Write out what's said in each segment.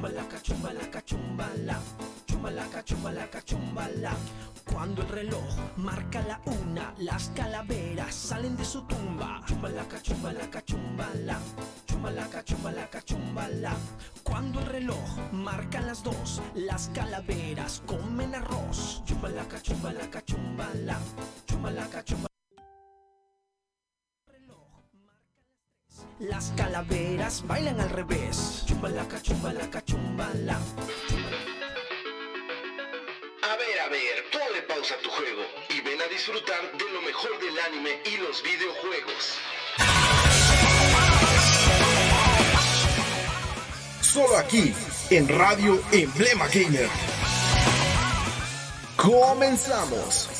Chumbalaca, chumbalaca, chumbala. Chumbalaca, chumbalaca, chumbala. Cuando el reloj marca la una, las calaveras salen de su tumba. Chumbalaca, chumbalaca, chumbala. Chumbalaca, chumbalaca, chumbala. Cuando el reloj marca las dos, las calaveras comen arroz. Chumbalaca, chumbalaca, chumbala. Chumbalaca, chumbalaca. Las calaveras bailan al revés. Chumbalaca, chumbalaca, chumbala. A ver, a ver, ponle pausa a tu juego y ven a disfrutar de lo mejor del anime y los videojuegos. Solo aquí, en Radio Emblema Gamer. Comenzamos.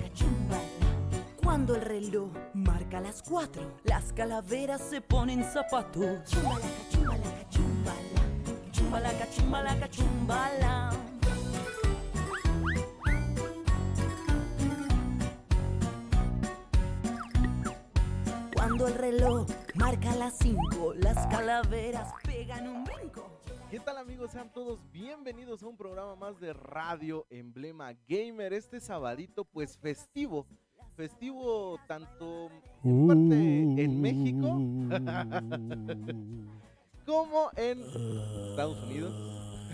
Cuando el reloj marca las cuatro, las calaveras se ponen zapatos. Chumbalaca, chumbalaca, chumbala. Cuando el reloj marca las cinco, las calaveras pegan un brinco. ¿Qué tal amigos? Sean todos bienvenidos a un programa más de Radio Emblema Gamer. Este sabadito pues festivo. Festivo tanto en parte en México como en Estados Unidos.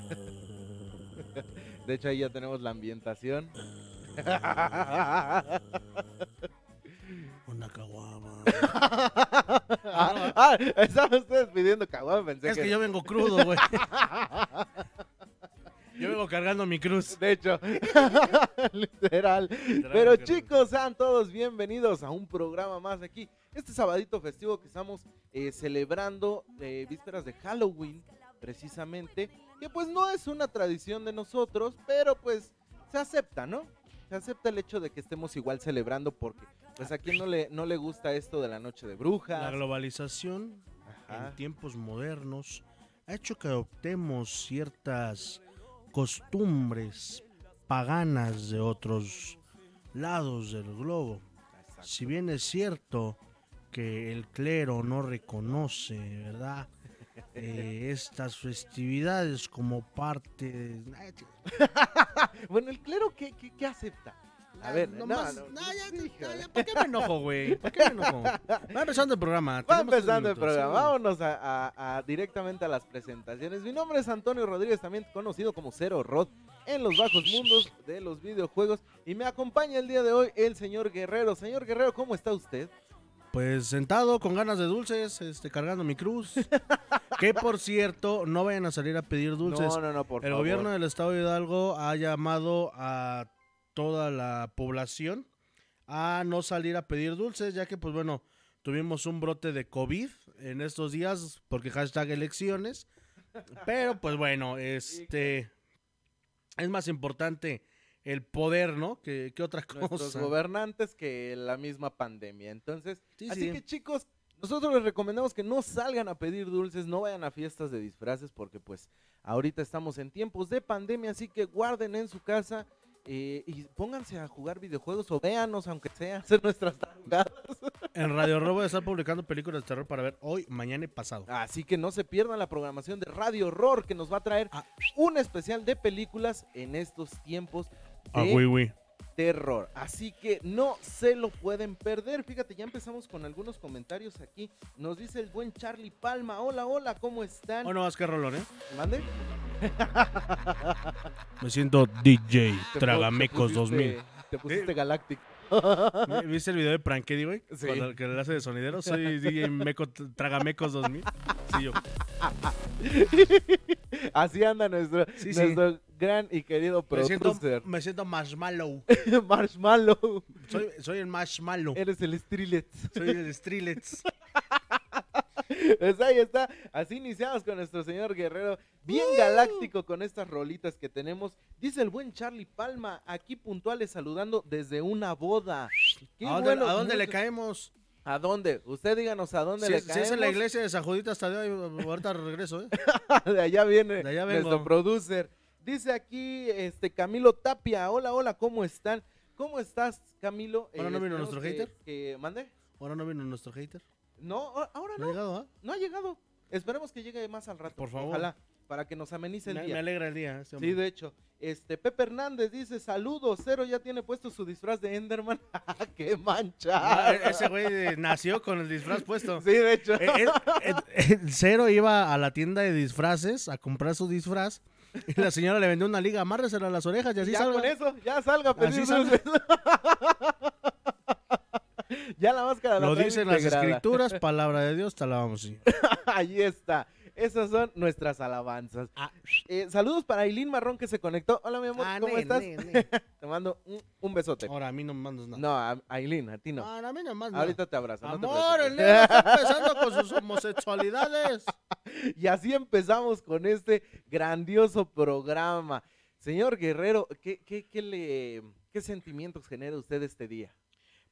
De hecho ahí ya tenemos la ambientación. Una caguama. ah, estaban ustedes pidiendo caguama, pensé Es que yo vengo crudo, güey. Yo vengo cargando mi cruz. De hecho, literal. Pero chicos, sean todos bienvenidos a un programa más aquí. Este sabadito festivo que estamos eh, celebrando eh, vísperas de Halloween, precisamente. Que pues no es una tradición de nosotros, pero pues se acepta, ¿no? Se acepta el hecho de que estemos igual celebrando porque pues a quien no le, no le gusta esto de la noche de brujas. La globalización Ajá. en tiempos modernos ha hecho que adoptemos ciertas costumbres paganas de otros lados del globo. Si bien es cierto que el clero no reconoce, ¿verdad? Eh, estas festividades como parte de... Bueno, el clero, ¿qué, qué, qué acepta? A ver, no, nomás- no, no, ya, ya, ¿Por qué me enojo, güey? ¿Por qué me enojo? Va empezando el programa. Va empezando el programa. Vámonos a, a- a- directamente a las presentaciones. Mi nombre es Antonio Rodríguez, también conocido como Cero Rod en los bajos mundos de los videojuegos. Y me acompaña el día de hoy el señor Guerrero. Señor Guerrero, ¿cómo está usted? Pues sentado con ganas de dulces, este, cargando mi cruz. que por cierto, no vayan a salir a pedir dulces. No, no, no, por el favor. gobierno del estado de Hidalgo ha llamado a toda la población a no salir a pedir dulces, ya que pues bueno, tuvimos un brote de COVID en estos días porque hashtag elecciones. Pero pues bueno, este es más importante el poder, ¿no? Que, que otra Nuestros cosa. gobernantes que la misma pandemia. Entonces, Sí, así sí. que chicos, nosotros les recomendamos que no salgan a pedir dulces, no vayan a fiestas de disfraces porque pues ahorita estamos en tiempos de pandemia, así que guarden en su casa eh, y pónganse a jugar videojuegos o véanos aunque sea hacer nuestras tarugadas. En Radio Robo están publicando películas de terror para ver hoy, mañana y pasado. Así que no se pierdan la programación de Radio Horror que nos va a traer Ah. un especial de películas en estos tiempos Ah, de güey, güey. Terror. Así que no se lo pueden perder. Fíjate, ya empezamos con algunos comentarios aquí. Nos dice el buen Charlie Palma. Hola, hola, ¿cómo están? Oh, no, más que rolón, ¿eh? ¿Mande? Me siento DJ Tragamecos pu- te 2000. pusiste- Te pusiste Galactic. ¿Vi- ¿Viste el video de Prankedy, güey? Sí. Cuando el que le hace de sonidero. Soy DJ Meco, Tragamecos 2000. Sí, yo. Así anda nuestro, Sí, sí. Gran y querido Me siento, producer. me siento marshmallow. Marshmallow. Soy, soy el marshmallow. Eres el Strilets. Soy el Strelets. Pues ahí está. Así iniciamos con nuestro señor Guerrero. Bien galáctico con estas rolitas que tenemos. Dice el buen Charlie Palma, aquí puntuales saludando desde una boda. Qué ¿A dónde, bueno, a dónde le caemos? ¿A dónde? Usted díganos a dónde Si, le si caemos. es en la iglesia de San Judita hasta de hoy, ahorita regreso, ¿eh? de allá viene De allá nuestro producer. Dice aquí este Camilo Tapia. Hola, hola, ¿cómo están? ¿Cómo estás, Camilo? Ahora no vino esperemos nuestro que- hater. Que mande. Ahora no vino nuestro hater. No, ahora ¿No ha no. llegado, ah? No ha llegado. Esperemos que llegue más al rato. Por favor. Ojalá, para que nos amenice el Me, día. me alegra el día. este Sí, de hecho. Este, Pepe Hernández dice, saludos, Cero ya tiene puesto su disfraz de Enderman. ¡Qué mancha! Ah, e- ese güey eh, nació con el disfraz puesto. Sí, de hecho. Eh, eh, eh, eh, Cero iba a la tienda de disfraces a comprar su disfraz y la señora le vendió una liga, amárresela a las orejas y así ya salga. con eso, ya salga Así salga. ya la máscara la Lo dicen las escrituras, palabra de Dios, te la vamos. Ahí está. Esas son nuestras alabanzas. Eh, saludos para Aileen Marrón que se conectó. Hola, mi amor, Ah, ¿cómo ne, estás? ne, ne. Te mando un, un besote. Ahora a mí no me mandas nada. No, a Aileen, a ti no. Ahora a mí no me mandas Ahorita te abrazo. no te Amor, el negro está empezando con sus homosexualidades. Y así empezamos con este grandioso programa. Señor Guerrero, ¿qué, qué, qué le, ¿qué sentimientos genera usted este día?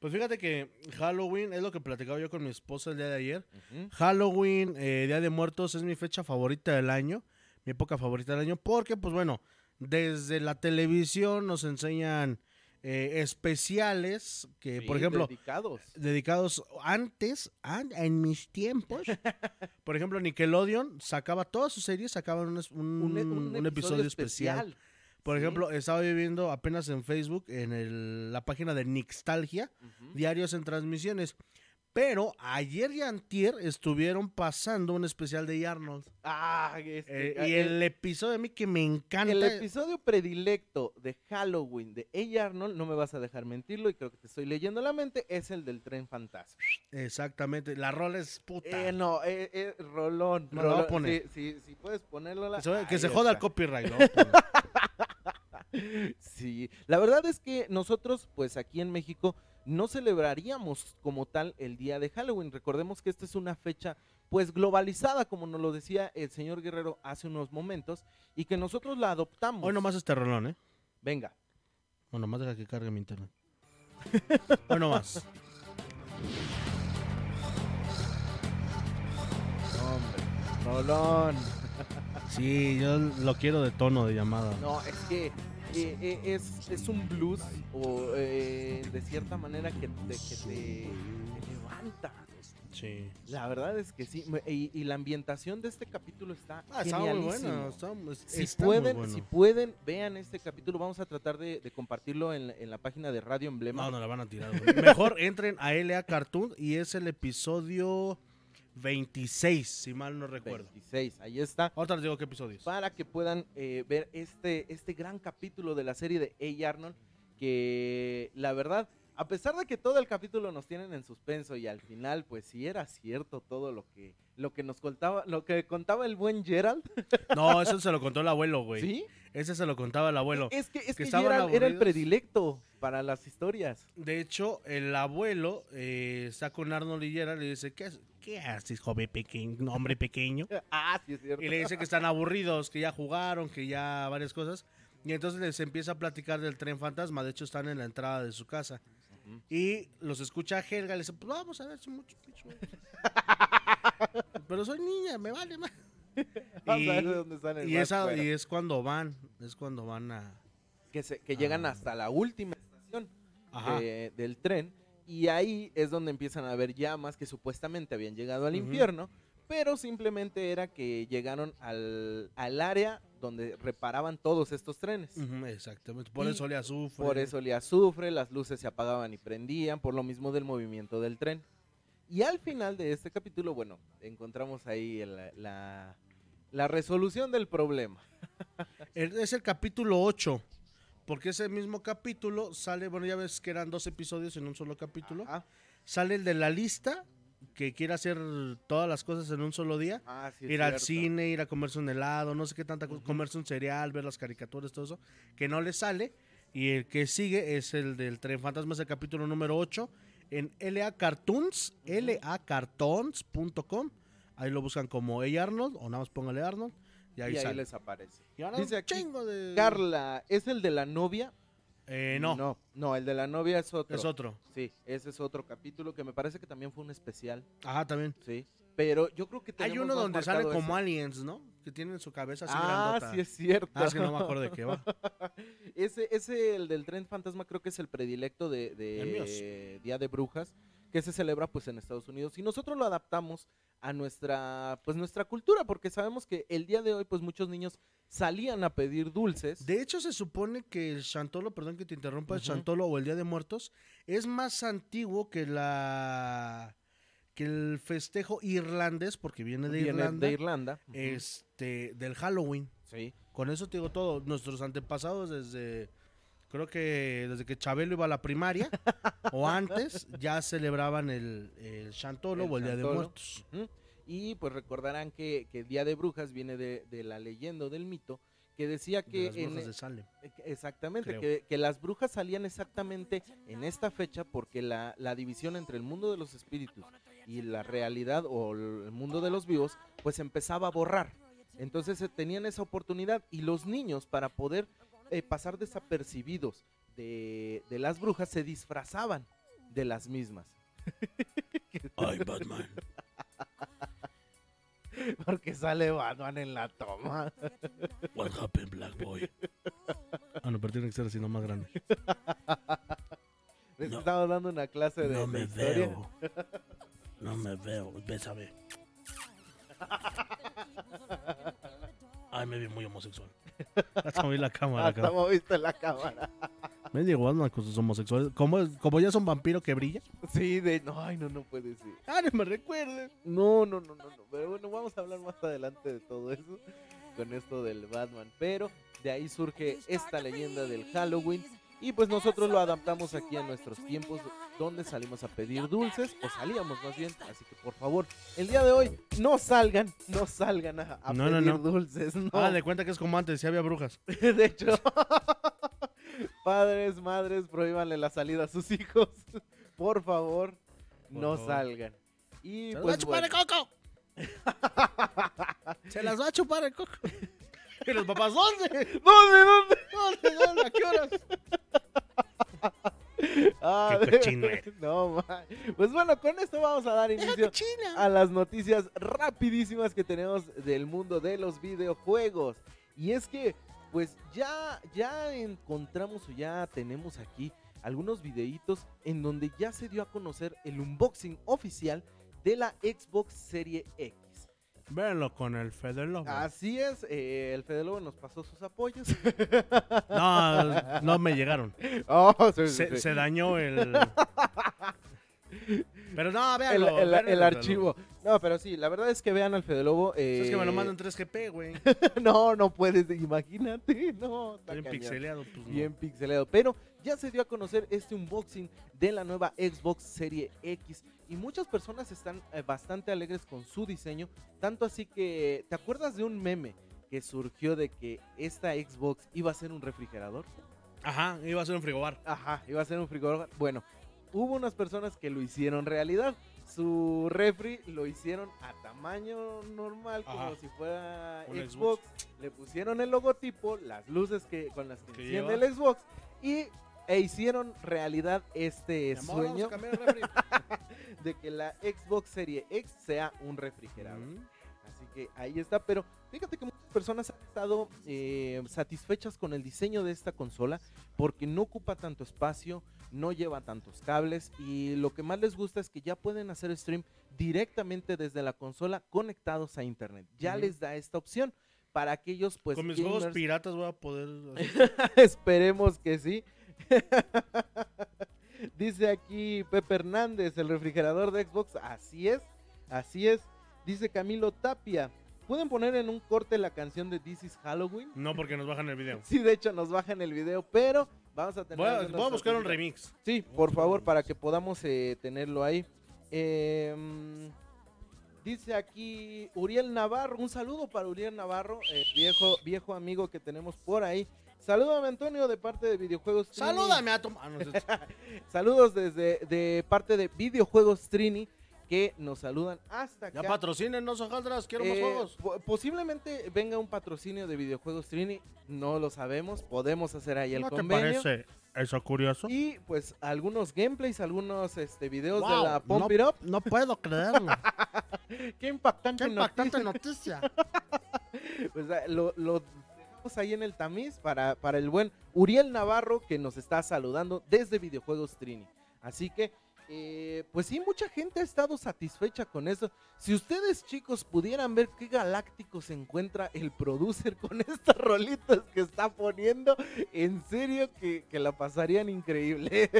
Pues fíjate que Halloween es lo que platicaba yo con mi esposa el día de ayer. Halloween, eh, Día de Muertos, es mi fecha favorita del año, mi época favorita del año, porque, pues bueno, desde la televisión nos enseñan eh, especiales que, por ejemplo, Dedicados. dedicados antes, an- en mis tiempos, por ejemplo, Nickelodeon sacaba todas sus series, sacaban un, es- un- Un, e- un episodio, especial. Por ejemplo, estaba viviendo apenas en Facebook, en el- la página de Nixtalgia, diarios en transmisiones. Pero ayer y antier estuvieron pasando un especial de Arnold. Ah, este, Eh, y el episodio de mí que me encanta. el episodio predilecto de Halloween de A. Arnold, no me vas a dejar mentirlo y creo que te estoy leyendo la mente, es el del tren fantasma. Exactamente. La rola es puta. Eh, no, eh, eh, Rolón. No, lo voy a poner. Sí, sí, puedes ponerlo. la- que se, que Ahí se joda el está. copyright. lo voy a poner. Sí, la verdad es que nosotros, pues aquí en México, no celebraríamos como tal el día de Halloween. Recordemos que esta es una fecha, pues globalizada, como nos lo decía el señor Guerrero hace unos momentos, y que nosotros la adoptamos. Hoy nomás este rolón, ¿eh? Venga. Bueno, nomás deja que cargue mi internet. Hoy nomás. Hombre, Rolón. Sí, yo lo quiero de tono de llamada. No, es que eh, eh, es, es un blues o eh, de cierta manera que te, que te- te levanta. Sí. La verdad es que sí. Y, y la ambientación de este capítulo está Ah, está muy bueno. Está, es- Si está muy pueden, bueno. si pueden, vean este capítulo. Vamos a tratar de, de compartirlo en, la- en la página de Radio Emblema. No, no la van a tirar. Mejor entren a LA Cartoon y es el episodio 26, si mal no recuerdo. 26, ahí está. Ahorita les digo qué episodio es. Para que puedan eh, ver este, este gran capítulo de la serie de A. Arnold. Que la verdad, a pesar de que todo el capítulo nos tienen en suspenso y al final, pues sí era cierto todo lo que, lo que nos contaba, lo que contaba el buen Gerald. No, eso se lo contó el abuelo, güey. ¿Sí? Ese se lo contaba el abuelo. Es que, es que que, estaban Gerald era el predilecto para las historias. De hecho, el abuelo eh, está con Arnold y Gerald y dice, ¿qué, qué haces, joven pequeño, hombre pequeño? Ah, sí es cierto. Y le dice que están aburridos, que ya jugaron, que ya varias cosas. Y entonces les empieza a platicar del tren fantasma. De hecho, están en la entrada de su casa. Y los escucha Helga. Le dice, pues vamos a ver si mucho picho. Pero soy niña, me vale más. Vamos a ver de dónde salen y, esa- y es cuando van. Es cuando van a. que, se- que llegan hasta la última estación de- del tren y ahí es donde empiezan a ver llamas que supuestamente habían llegado al infierno, pero simplemente era que llegaron al, al área donde reparaban todos estos trenes. Exactamente. Por Y eso le azufre. Por eso le azufre, las luces se apagaban y prendían, por lo mismo del movimiento del tren. Y al final de este capítulo, bueno, encontramos ahí el- la, la resolución del problema. Es el capítulo 8. Porque ese mismo capítulo sale, bueno, ya ves que eran dos episodios en un solo capítulo. Ajá. Sale el de la lista que quiere hacer todas las cosas en un solo día. Ah, sí, es ir al cine, ir a comerse un helado, no sé qué tanta cosa, comerse un cereal, ver las caricaturas, todo eso, que no le sale. Y el que sigue es el del Tren Fantasmas, el capítulo número 8, en LA Cartoons, lacartoons.com. Ahí lo buscan como A. Arnold, o nada más póngale Arnold, y ahí Y ahí sale. les aparece. Y ahora Dice aquí, chingo de... Carla, ¿es el de la novia? Eh, no, No, no, el de la novia es otro. es otro. Sí, ese es otro capítulo que me parece que también fue un especial, Ajá, también. sí. Pero yo creo que Hay uno donde sale como aliens, ¿no? Que tienen su cabeza así Ah, grandota. sí es cierto. Ah, es que no me acuerdo de qué va. ese, ese, el del tren fantasma, creo que es el predilecto de. Día de Brujas, que se celebra pues en Estados Unidos. Y nosotros lo adaptamos a nuestra, pues nuestra cultura, porque sabemos que el día de hoy, pues muchos niños salían a pedir dulces. De hecho, se supone que el Chantolo, perdón que te interrumpa, el. Chantolo o el Día de Muertos es más antiguo que la que el festejo irlandés, porque viene de Viene Irlanda, de Irlanda. Este, del Halloween. Sí. Con eso te digo todo. Nuestros antepasados desde, creo que desde que Chabelo iba a la primaria o antes, ya celebraban el, el Chantolo El o el Día de. Muertos. Y pues recordarán que, que Día de Brujas viene de, de la leyenda o del mito que decía De que las en- brujas de Salem. Exactamente, que, que las brujas salían exactamente en esta fecha porque la, la división entre el mundo de los espíritus y la realidad o el mundo de los vivos pues empezaba a borrar. Entonces tenían esa oportunidad y los niños para poder eh, pasar desapercibidos de, de las brujas se disfrazaban de las mismas. Ay, Batman. Porque sale Batman en la toma. What happened, Black Boy? Ah, no, pero tiene que ser así, no más grande. Les No. estamos dando una clase de, No me historia. veo. No me veo. Bésame. Ay, me vi muy homosexual. Hasta moví la cámara, Hasta moviste la cámara. Me digo Batman con sus homosexuales. Como, como ya son vampiro que brilla. Sí, de no, ay, no, no puede ser. Ah, no me recuerden. No, no, no, no, no. Pero bueno, vamos a hablar más adelante de todo eso. Con esto del Batman. Pero de ahí surge esta leyenda del Halloween. Y pues nosotros lo adaptamos aquí a nuestros tiempos. Donde salimos a pedir dulces. O salíamos más bien. Así que por favor, el día de hoy no salgan. No salgan a, a No, no, pedir no. dulces. No. Ah, de cuenta que es como antes, si había brujas. De hecho, padres, madres, prohíbanle la salida a sus hijos. Por favor, Por no favor. salgan. Y ¡Se las va pues a chupar bueno, el coco! ¡Se las va a chupar el coco! ¿Y los papás dónde? ¿Dónde, dónde? ¿Dónde? ¿Dónde? ¿A qué horas? Ah, Qué. No. Pues bueno, con esto vamos a dar inicio a las noticias rapidísimas que tenemos del mundo de los videojuegos. Y es que, pues ya, ya encontramos o ya tenemos aquí algunos videitos en donde ya se dio a conocer el unboxing oficial de la Xbox Serie X. Véanlo con el Fede Lobo. Así es, eh, el Fede Lobo nos pasó sus apoyos. No, no me llegaron. Oh, sí, sí, Se, sí. se dañó el. Pero no, véanlo. el- vean el archivo. No, pero sí, la verdad es que vean al Fede Lobo. Es que me lo eh, mandan 3GP, güey. no, no puedes, imagínate. No, Bien cañón. pixeleado, pues no. Bien pixeleado. Pero ya se dio a conocer este unboxing de la nueva Xbox Serie X. Y muchas personas están eh, bastante alegres con su diseño. Tanto así que, ¿te acuerdas de un meme que surgió de que esta Xbox iba a ser un refrigerador? Ajá, iba a ser un frigobar. Ajá, iba a ser un frigorífico. Bueno, hubo unas personas que lo hicieron realidad. Su refri lo hicieron a tamaño normal, como si fuera Xbox. Le pusieron el logotipo, las luces que con las que ¿Qué enciende lleva? el Xbox y e hicieron realidad este amor, sueño de que la Xbox Serie X sea un refrigerador. Mm. Así que ahí está, pero fíjate que muchas personas han estado eh, satisfechas con el diseño de esta consola porque no ocupa tanto espacio, no lleva tantos cables y lo que más les gusta es que ya pueden hacer stream directamente desde la consola conectados a internet. Ya les da esta opción para aquellos pues Con mis juegos piratas voy a poder. Esperemos que sí. Dice aquí Pepe Hernández, el refrigerador de Xbox. Así es, así es. Dice Camilo Tapia. ¿Pueden poner en un corte la canción de This is Halloween? No, porque nos bajan el video. Sí, de hecho nos bajan el video, pero vamos a tener... Voy a, algunas voy a buscar un remix. Sí, por favor, para que podamos eh, tenerlo ahí. Em, dice aquí Uriel Navarro, un saludo para Uriel Navarro, eh, viejo, viejo amigo que tenemos por ahí. Salúdame Antonio de parte de videojuegos. Trini. Salúdame a tu. Saludos desde de parte de videojuegos Trini que nos saludan hasta Ya acá. patrocínenos, hojaldras, quiero más Eh, juegos. po- posiblemente venga un patrocinio de videojuegos Trini, no lo sabemos, podemos hacer ahí el ¿No te convenio. parece eso curioso? Y pues algunos gameplays, algunos este videos de la Pump no, It Up. no puedo creerlo. Qué impactante, Qué impactante noticia. Pues, ah, lo, lo dejamos ahí en el tamiz para, para el buen Uriel Navarro que nos está saludando desde Videojuegos Trini. Así que, eh, pues sí, mucha gente ha estado satisfecha con eso. Si ustedes chicos pudieran ver qué galáctico se encuentra el producer con estas rolitas que está poniendo, en serio que, que la pasarían increíble.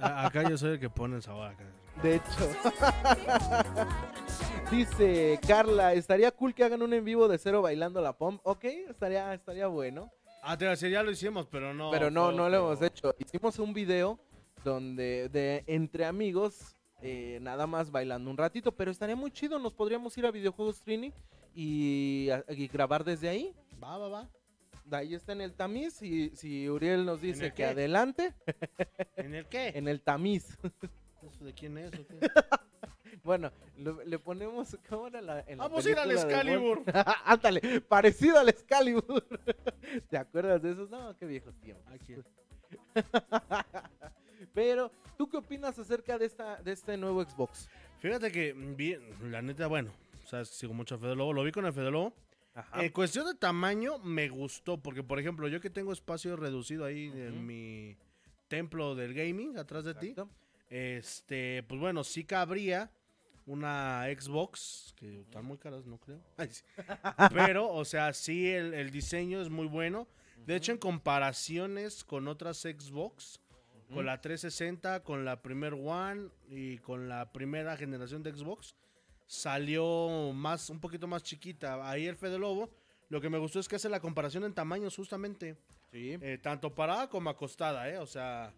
Acá yo soy el que pone el sabor acá. De hecho. Dice Carla, estaría cool que hagan un en vivo de cero bailando la pom. Ok, estaría, estaría bueno. Ah, te decir, ya lo hicimos, pero no. pero no, no lo hemos hecho. Hicimos un video donde de entre amigos, eh, nada más bailando un ratito, pero estaría muy chido. Nos podríamos ir a videojuegos Trini y, a- y grabar desde ahí. Va, va, va. Ahí está en el tamiz. Y si Uriel nos dice que qué? adelante, ¿En el qué? en el tamiz. ¿Eso ¿De quién es? o qué? Bueno, lo- le ponemos. ¿Cómo era la, en la Vamos a ir al Excalibur. Ándale, parecido al Excalibur. ¿Te acuerdas de esos? No, qué viejos tiempos. Aquí. Pero, ¿tú qué opinas acerca de esta de este nuevo Xbox? Fíjate que, bien, la neta, bueno, o sea, sigo mucho a Fede Lobo. Lo vi con el Fede Lobo. Ajá. En cuestión de tamaño, me gustó. Porque, por ejemplo, yo que tengo espacio reducido ahí en mi templo del gaming atrás de ti. Este, pues bueno, sí cabría una Xbox, que están muy caras, no creo. Ay, sí. Pero, o sea, sí, el, el diseño es muy bueno. De hecho, en comparaciones con otras Xbox, con la 360, con la Premier One y con la primera generación de Xbox, salió más, un poquito más chiquita. Ahí el Fede Lobo, lo que me gustó es que hace la comparación en tamaños justamente, Sí, eh, tanto parada como acostada, ¿eh? O sea,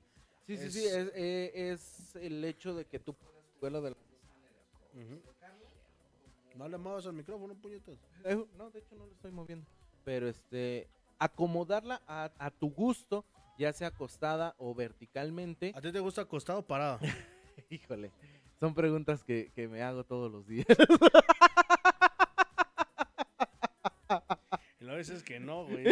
sí, sí, es- sí, es, eh, es el hecho de que tú puedes de la- no le muevas al micrófono, puñetas. Eh, No, de hecho no lo estoy moviendo. Pero este, acomodarla a, a tu gusto, ya sea acostada o verticalmente. ¿A ti te gusta acostado o parada? Híjole, son preguntas que, que me hago todos los días. Y luego dices que no, güey.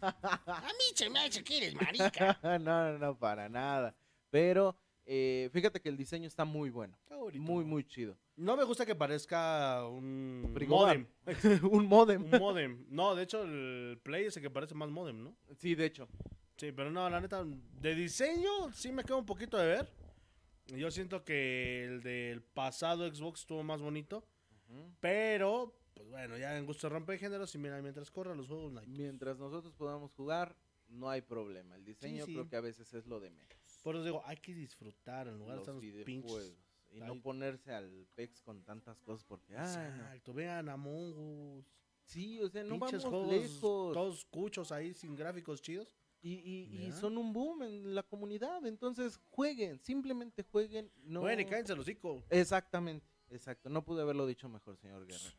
A mí se me hace que eres marica. no, no, no, para nada. Pero eh, fíjate que el diseño está muy bueno. Está bonito. Muy, muy chido. No me gusta que parezca un modem. Un modem. Un modem. No, de hecho, el Play es el que parece más modem, ¿no? Sí, de hecho. Sí, pero no, la neta, de diseño sí me queda un poquito de ver. Yo siento que el del pasado Xbox estuvo más bonito. Pero, pues bueno, ya en gusto rompe géneros y mira, mientras corra los juegos, no hay. Mientras nosotros podamos jugar, no hay problema. El diseño sí. creo que a veces es lo de menos. Por eso digo, hay que disfrutar en lugar de estar los pinches. Y no ponerse al pex con tantas cosas porque, ay, no. Exacto, vean Among Us. Sí, o sea, no pinches vamos juegos lejos. todos cuchos ahí sin gráficos chidos. Y, y- y son un boom en la comunidad. Entonces, jueguen, simplemente jueguen. No... Bueno, y cállense los hocico. Exactamente, exacto. No pude haberlo dicho mejor, señor Guerrero.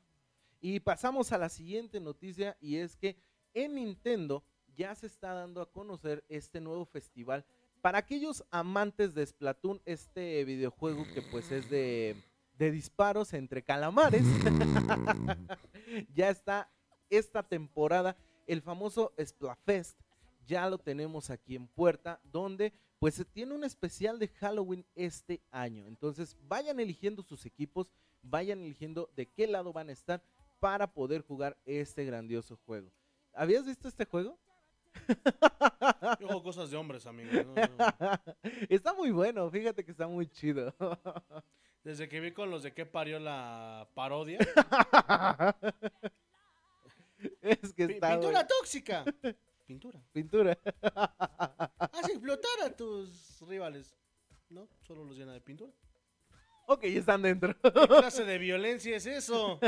Y pasamos a la siguiente noticia y es que en Nintendo ya se está dando a conocer este nuevo festival. Para aquellos amantes de Splatoon, este videojuego que pues es de, disparos entre calamares, ya está esta temporada, el famoso Splatfest, ya lo tenemos aquí en puerta, donde pues se tiene un especial de Halloween este año. Entonces vayan eligiendo sus equipos, vayan eligiendo de qué lado van a estar para poder jugar este grandioso juego. ¿Habías visto este juego? Yo juego cosas de hombres, amigos. no, no. está muy bueno, fíjate que está muy chido. Desde que vi con los de qué parió la parodia. es que está pintura bueno. tóxica. Pintura. pintura. Hace explotar a tus rivales. No, solo los llena de pintura. ok, están dentro. ¿Qué clase de violencia es eso?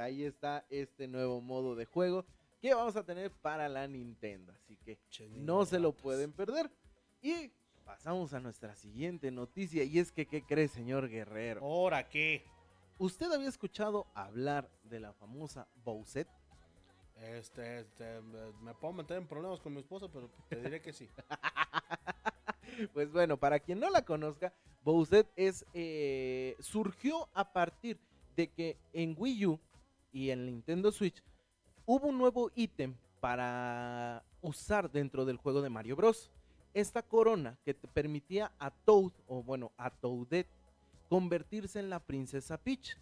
Ahí está este nuevo modo de juego que vamos a tener para la Nintendo. Así que no se lo pueden perder. Y pasamos a nuestra siguiente noticia y es que, ¿qué cree, señor Guerrero? ¿Ahora qué? ¿Usted había escuchado hablar de la famosa Bowsette? Este, este, me- puedo meter en problemas con mi esposa, pero te diré que sí. Pues bueno, para quien no la conozca, Bowsette es, eh, surgió a partir de que en Wii U y en Nintendo Switch hubo un nuevo ítem para usar dentro del juego de Mario Bros. Esta corona que te permitía a Toad, o bueno, a Toadette, convertirse en la princesa Peach.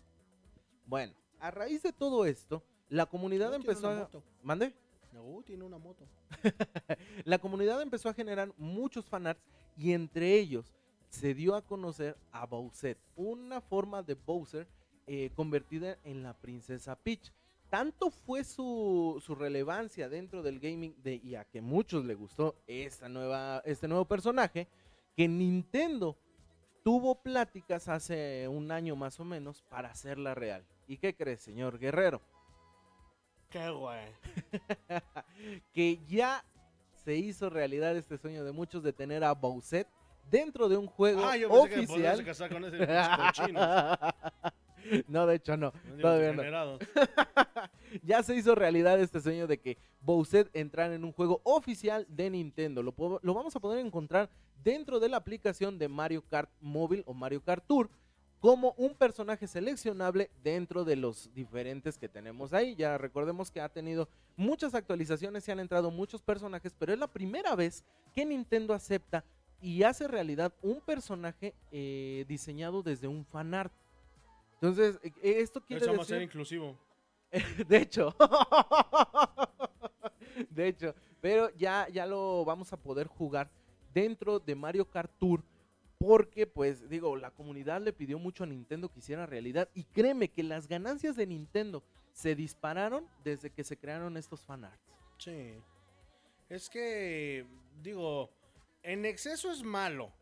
Bueno, a raíz de todo esto, la comunidad No, empezó una a... moto. ¿Mande? No, tiene una moto. La comunidad empezó a generar muchos fanarts y entre ellos se dio a conocer a Bowsette, una forma de Bowser eh, convertida en la princesa Peach. Tanto fue su, su relevancia dentro del gaming de, y a que muchos le gustó esta nueva, este nuevo personaje que Nintendo tuvo pláticas hace un año más o menos para hacerla real. ¿Y qué crees, señor Guerrero? ¿Qué, güey? que ya se hizo realidad este sueño de muchos de tener a Bowsette dentro de un juego Ah, yo pensé que oficial. con ese cochino. no, de hecho no. Todavía no. Ya se hizo realidad este sueño de que Bowsette entrara en un juego oficial de Nintendo. Lo, vamos a poder encontrar dentro de la aplicación de Mario Kart Móvil o Mario Kart Tour como un personaje seleccionable dentro de los diferentes que tenemos ahí. Ya recordemos que ha tenido muchas actualizaciones, se han entrado muchos personajes, pero es la primera vez que Nintendo acepta y hace realidad un personaje eh, diseñado desde un fanart. Entonces, eh, esto quiere Eso a ser decir... inclusivo. De hecho. de hecho. Pero ya, ya lo vamos a poder jugar dentro de Mario Kart Tour. Porque, pues, digo, la comunidad le pidió mucho a Nintendo que hiciera realidad. Y créeme que las ganancias de Nintendo se dispararon desde que se crearon estos fanarts. Sí. Es que, digo, en exceso es malo.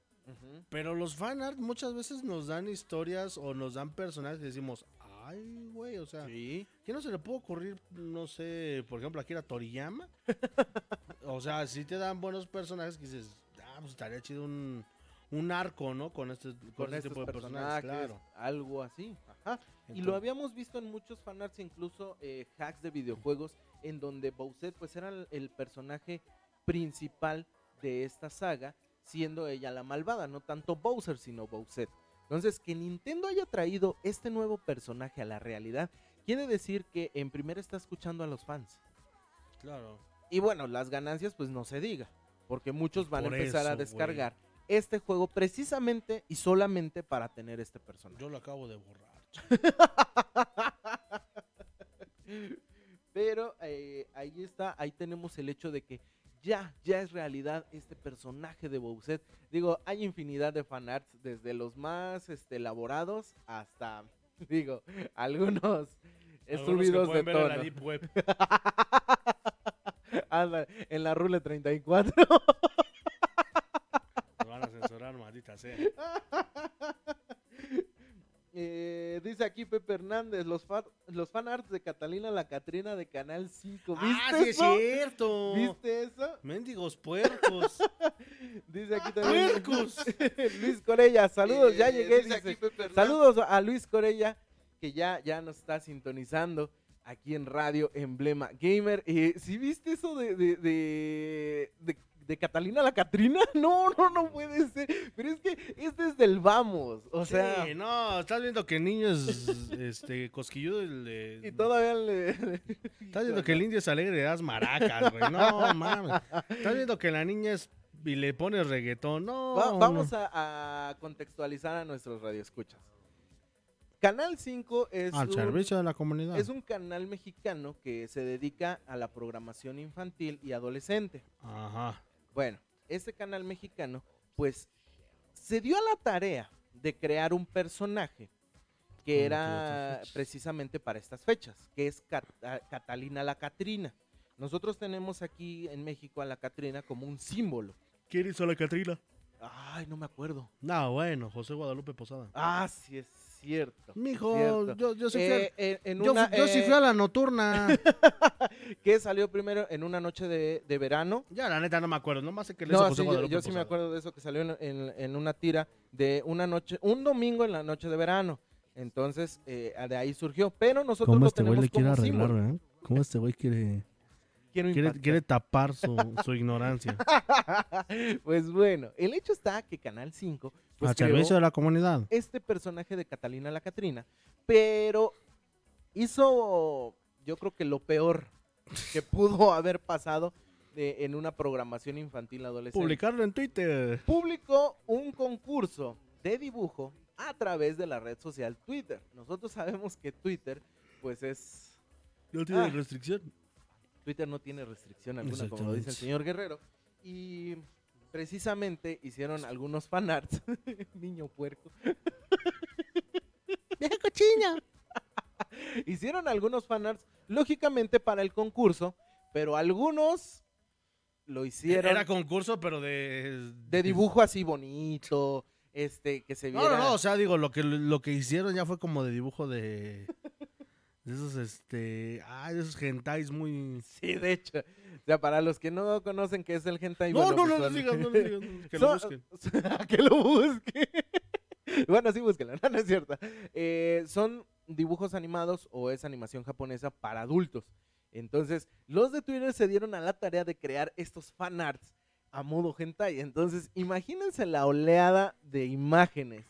Pero los fanart muchas veces nos dan historias o nos dan personajes que decimos, ay, güey, o sea, Sí. ¿qué no se le puede ocurrir, no sé, por ejemplo, aquí a Toriyama? o sea, si te dan buenos personajes que dices, ah, pues estaría chido un, un arco, ¿no? Con este, con Con este tipo de personajes, personajes, claro. algo así. Ajá. Y lo habíamos visto en muchos fanarts, incluso eh, hacks de videojuegos, en donde Bowsette pues era el personaje principal de esta saga, siendo ella la malvada, no tanto Bowser, sino Bowsette. Entonces, que Nintendo haya traído este nuevo personaje a la realidad, quiere decir que en primera está escuchando a los fans. Claro. Y bueno, las ganancias pues no se diga, porque muchos van a empezar a eso, descargar este juego precisamente y solamente para tener este personaje. Yo lo acabo de borrar. Pero eh, ahí está, ahí tenemos el hecho de que ya, ya es realidad este personaje de Bowsette. Digo, hay infinidad de fanarts, desde los más este, elaborados hasta, digo, algunos subidos de ver en la. Deep Web. Anda, en la Rule 34. Nos van a censurar, maldita sea. Eh, dice aquí Pepe Hernández, los, fan, los fanarts de Catalina la Catrina de Canal 5. ¿Viste ¡Ah, sí es eso? cierto! ¿Viste eso? Mendigos puercos. Dice aquí también. ¡Puercos! Luis Corella, saludos, ya Eh, llegué. dice dice. Saludos a Luis Corella, que ya, ya nos está sintonizando aquí en Radio Emblema Gamer. Eh, ¿Sí viste eso de, de, de, de- de Catalina la Catrina? No, no, no puede ser. Pero es que es desde el vamos. O sea, Sí, no, estás viendo que el niño es este, cosquilludo. el de- y todavía le. Estás viendo que el indio es alegre y le das maracas, güey. No, mames. Estás viendo que la niña es y le pones reggaetón. No, Va- no. vamos a, a contextualizar a nuestros radioescuchas. Canal 5 es Al un- servicio de la comunidad. Es un canal mexicano que se dedica a la programación infantil y adolescente. Ajá. Bueno, este canal mexicano, pues, se dio a la tarea de crear un personaje que Con era precisamente para estas fechas, que es Cata- Catalina la Catrina. Nosotros tenemos aquí en México a la Catrina como un símbolo. ¿Quién hizo la Catrina? Ay, no me acuerdo. No, bueno, José Guadalupe Posada. Ah, sí es Cierto. Mijo, cierto. yo, yo sí fui al- en- en yo, una, yo sí fui a la nocturna. que salió primero en una noche de, de verano. ya, la neta, no me acuerdo. Nomás sé que le No, sí, yo, yo sí me Posada. acuerdo de eso que salió en, en- en una tira de una noche, un domingo en la noche de verano. Entonces, eh, de ahí surgió. Pero nosotros ¿Cómo lo este güey tenemos le quiere como arreglar, eh? ¿Cómo este güey quiere, Quiero quiere, tapar su, su ignorancia? pues bueno, el hecho está que Canal 5 pues, Al servicio de la comunidad. este personaje de Catalina la Catrina, pero hizo, yo creo que lo peor que pudo haber pasado de- en una programación infantil adolescente. Publicarlo en Twitter. publicó un concurso de dibujo a través de la red social Twitter. Nosotros sabemos que Twitter, pues es... No tiene Ah. restricción. Twitter no tiene restricción alguna, como lo dice el señor Guerrero. Y precisamente hicieron algunos fanarts. Niño puerco. ¡Vieja cochina! Hicieron algunos fanarts, lógicamente para el concurso, pero algunos lo hicieron Era concurso, pero de... de dibujo así bonito, este, que se No, viera... no, no, o sea, digo, lo que, lo que hicieron ya fue como de dibujo de... De esos, este... Ah, de esos hentais muy... Sí, de hecho. O sea, para los que no conocen qué es el hentai, No, bueno, no, pues no, digas, no digas, no, que lo busquen. que lo busquen. bueno, sí, búsquenlo, no, no es cierto. Eh, son dibujos animados o es animación japonesa para adultos. Entonces, los de Twitter se dieron a la tarea de crear estos fanarts a modo hentai. Entonces, imagínense la oleada de imágenes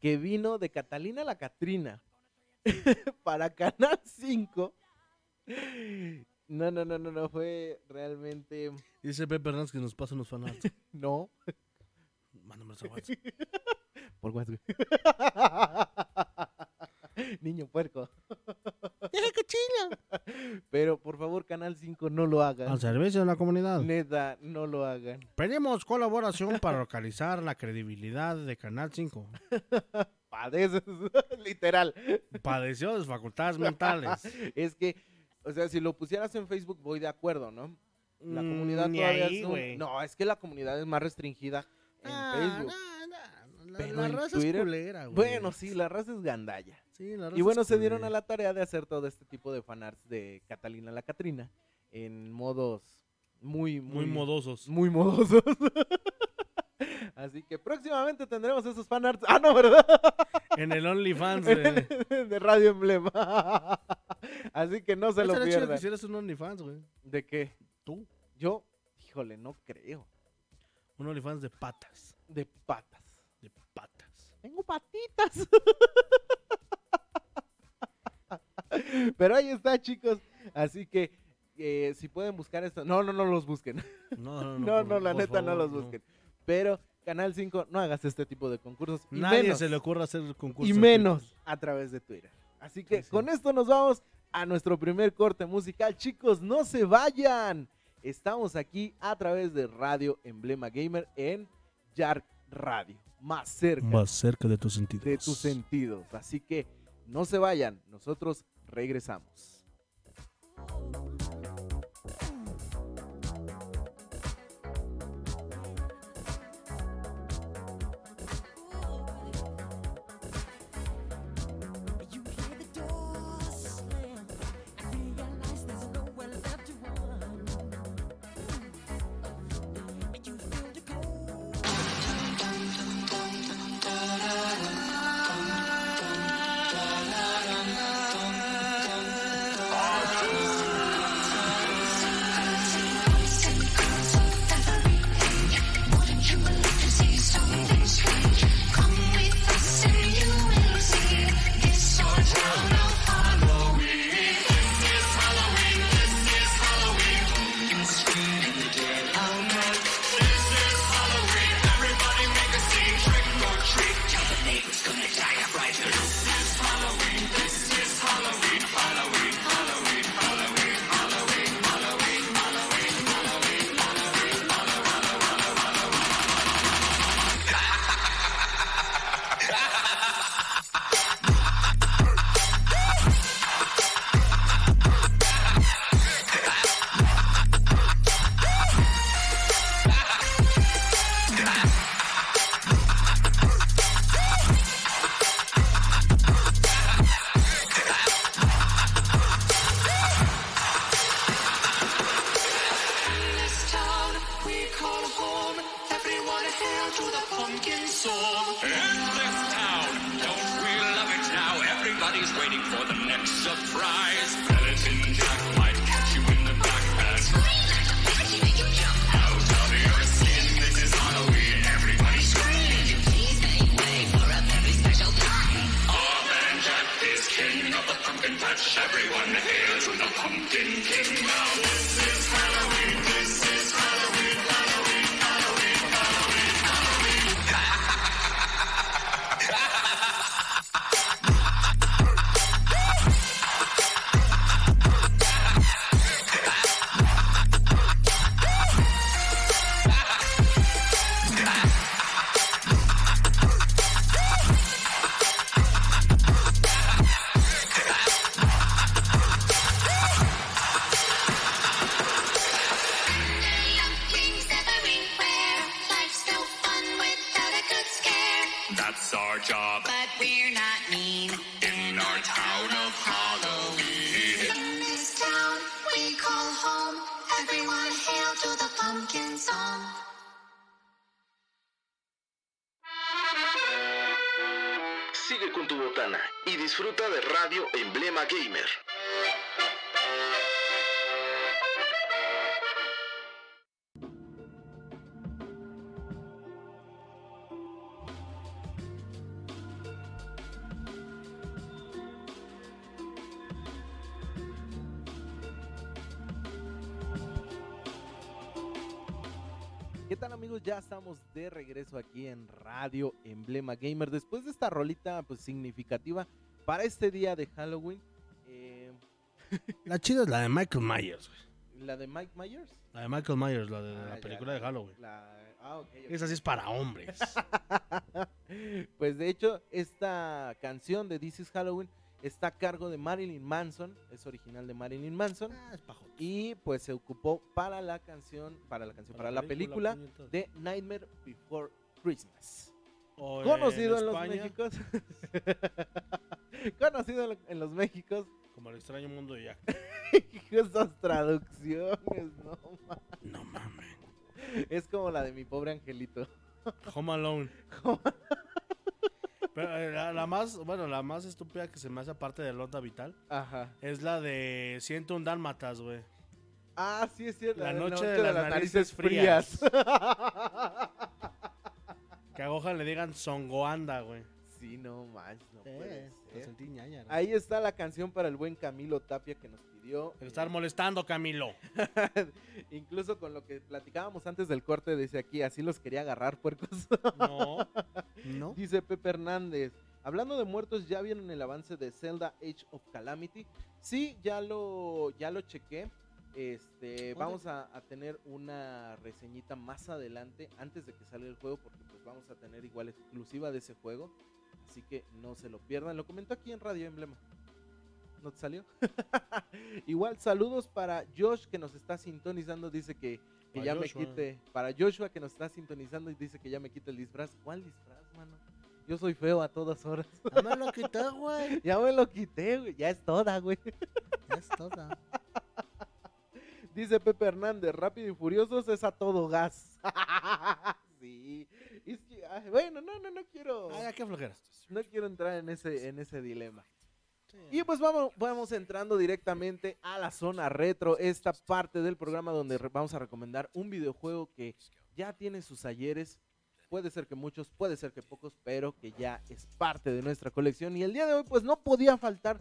que vino de Catalina la Catrina para Canal 5. No, no, no, no, no, fue realmente... Dice Pepe Hernández que nos pasa unos fanarts. No, Mándame los WhatsApp. por WhatsApp. Niño puerco. Pero por favor, Canal 5, no lo hagan. Al servicio de la comunidad. Neta, no lo hagan. Pedimos colaboración para localizar la credibilidad de Canal 5. Padeces, literal. Padeció de facultades mentales. Es que, o sea, si lo pusieras en Facebook, voy de acuerdo, ¿no? La Mm, comunidad ni todavía ahí, es un- güey. No, es que la comunidad es más restringida en Ah, Facebook. no, no, la- Pero la raza Twitter- es culera, güey. Bueno, sí, la raza es gandalla. Sí, la raza Y bueno, se dieron a la tarea de hacer todo este tipo de fanarts de Catalina la Catrina en modos muy, muy, Muy modosos. muy modosos. Así que próximamente tendremos esos fanarts. Ah, no, ¿verdad? En el OnlyFans de... de Radio Emblema. Así que no se lo que pierdan. hicieras un OnlyFans, güey. ¿De qué? Tú. Yo, híjole, no creo. Un OnlyFans de patas. De patas. De patas. Tengo patitas. Pero ahí está, chicos. Así que eh, si pueden buscar esto. No, no, no los busquen. No, no, no. No, por- no, la neta no los busquen. Pero Canal 5, no hagas este tipo de concursos. Y Nadie menos, se le ocurra hacer concursos. y en menos a través de Twitter. Así que Sí, sí. con esto nos vamos a nuestro primer corte musical. Chicos, no se vayan. Estamos aquí a través de Radio Emblema Gamer en Yark Radio. Más cerca. Más cerca de tus sentidos. de tus sentidos. Así que no se vayan. Nosotros regresamos. Regreso aquí en Radio Emblema Gamer. Después de esta rolita pues significativa para este día de Halloween. eh, La chida es la de Michael Myers, güey. la de Mike Myers. La de Michael Myers, la de Ah, la ya, película de Halloween. la- ah. Esa sí es para hombres. Pues de hecho, esta canción de This is Halloween está a cargo de Marilyn Manson, es original de Marilyn Manson Ah, es pajo. y pues se ocupó para la canción, para la canción, para, la película, de Nightmare Before Christmas. O Conocido en, los Méxicos. Conocido en, los Méxicos. Como el extraño mundo de Jack. Esas traducciones, no ma- No mames. Es como la de mi pobre angelito. Home Alone. Pero eh, la, la más, bueno, la más estúpida que se me hace aparte de Lota Vital Ajá. es la de Siento un Dálmatas, güey. Ah, sí es cierto. La noche de las narices frías. Que a Gohan le digan Songoanda, güey. Sí, no manches, no puede Lo ser. sentí ñaña, ¿no? Ahí está la canción para el buen Camilo Tapia que nos pidió. Te estar molestando, Camilo. Incluso con lo que platicábamos antes del corte, dice aquí, así los quería agarrar, puercos. No. No. Dice Pepe Hernández. Hablando de muertos, ¿ya vieron el avance de Zelda Age of Calamity? Sí, ya lo, ya lo chequé. Este, vamos a, a tener una reseñita más adelante, antes de que salga el juego, porque pues vamos a tener igual exclusiva de ese juego. Así que no se lo pierdan. Lo comentó aquí en Radio Emblema. ¿No te salió? igual, saludos para Josh que nos está sintonizando. Dice que, que ya Joshua. me quite. Para Joshua que nos está sintonizando y dice que ya me quite el disfraz. ¿Cuál disfraz, mano? Yo soy feo a todas horas. No me lo quité, güey. ya me lo quité, güey. Ya es toda, güey. Ya es toda. Dice Pepe Hernández, rápido y furiosos es a todo gas. sí. Ay, bueno, no, no, no quiero. Ah, qué flojera. No quiero entrar en ese, en ese dilema. Y pues vamos, vamos entrando directamente a la zona retro, esta parte del programa donde vamos a recomendar un videojuego que ya tiene sus ayeres. Puede ser que muchos, puede ser que pocos, pero que ya es parte de nuestra colección. Y el día de hoy, pues no podía faltar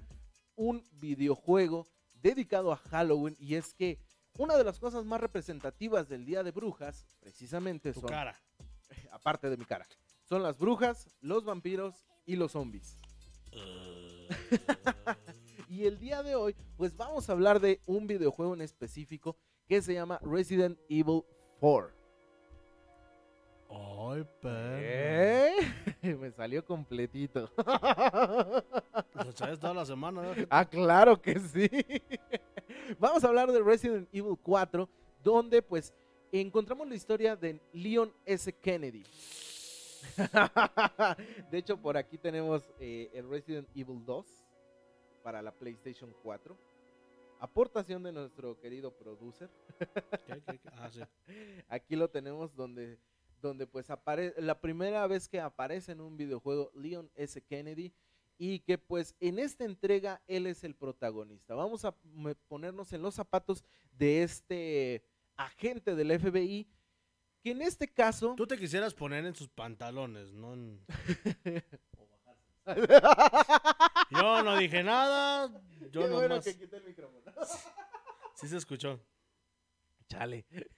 un videojuego dedicado a Halloween. Y es que una de las cosas más representativas del Día de Brujas, precisamente Tu son, cara. aparte de mi cara, son las brujas, los vampiros y los zombies. y el día de hoy, pues vamos a hablar de un videojuego en específico que se llama Resident Evil 4. Ay, perro. ¿Eh? Me salió completito. Lo sabes toda la semana, ¿no? ah, claro que sí. Vamos a hablar de Resident Evil 4, donde pues encontramos la historia de Leon S. Kennedy. de hecho, por aquí tenemos eh, el Resident Evil 2 para la PlayStation 4. Aportación de nuestro querido producer. ¿Qué, qué, qué? Ah, sí. Aquí lo tenemos donde, donde pues aparece, la primera vez que aparece en un videojuego Leon S. Kennedy y que pues en esta entrega él es el protagonista. Vamos a ponernos en los zapatos de este agente del FBI que en este caso... Tú te quisieras poner en sus pantalones, no en- Yo no dije nada. Yo Qué no bueno más. que quité el micrófono. Sí se escuchó. Chale.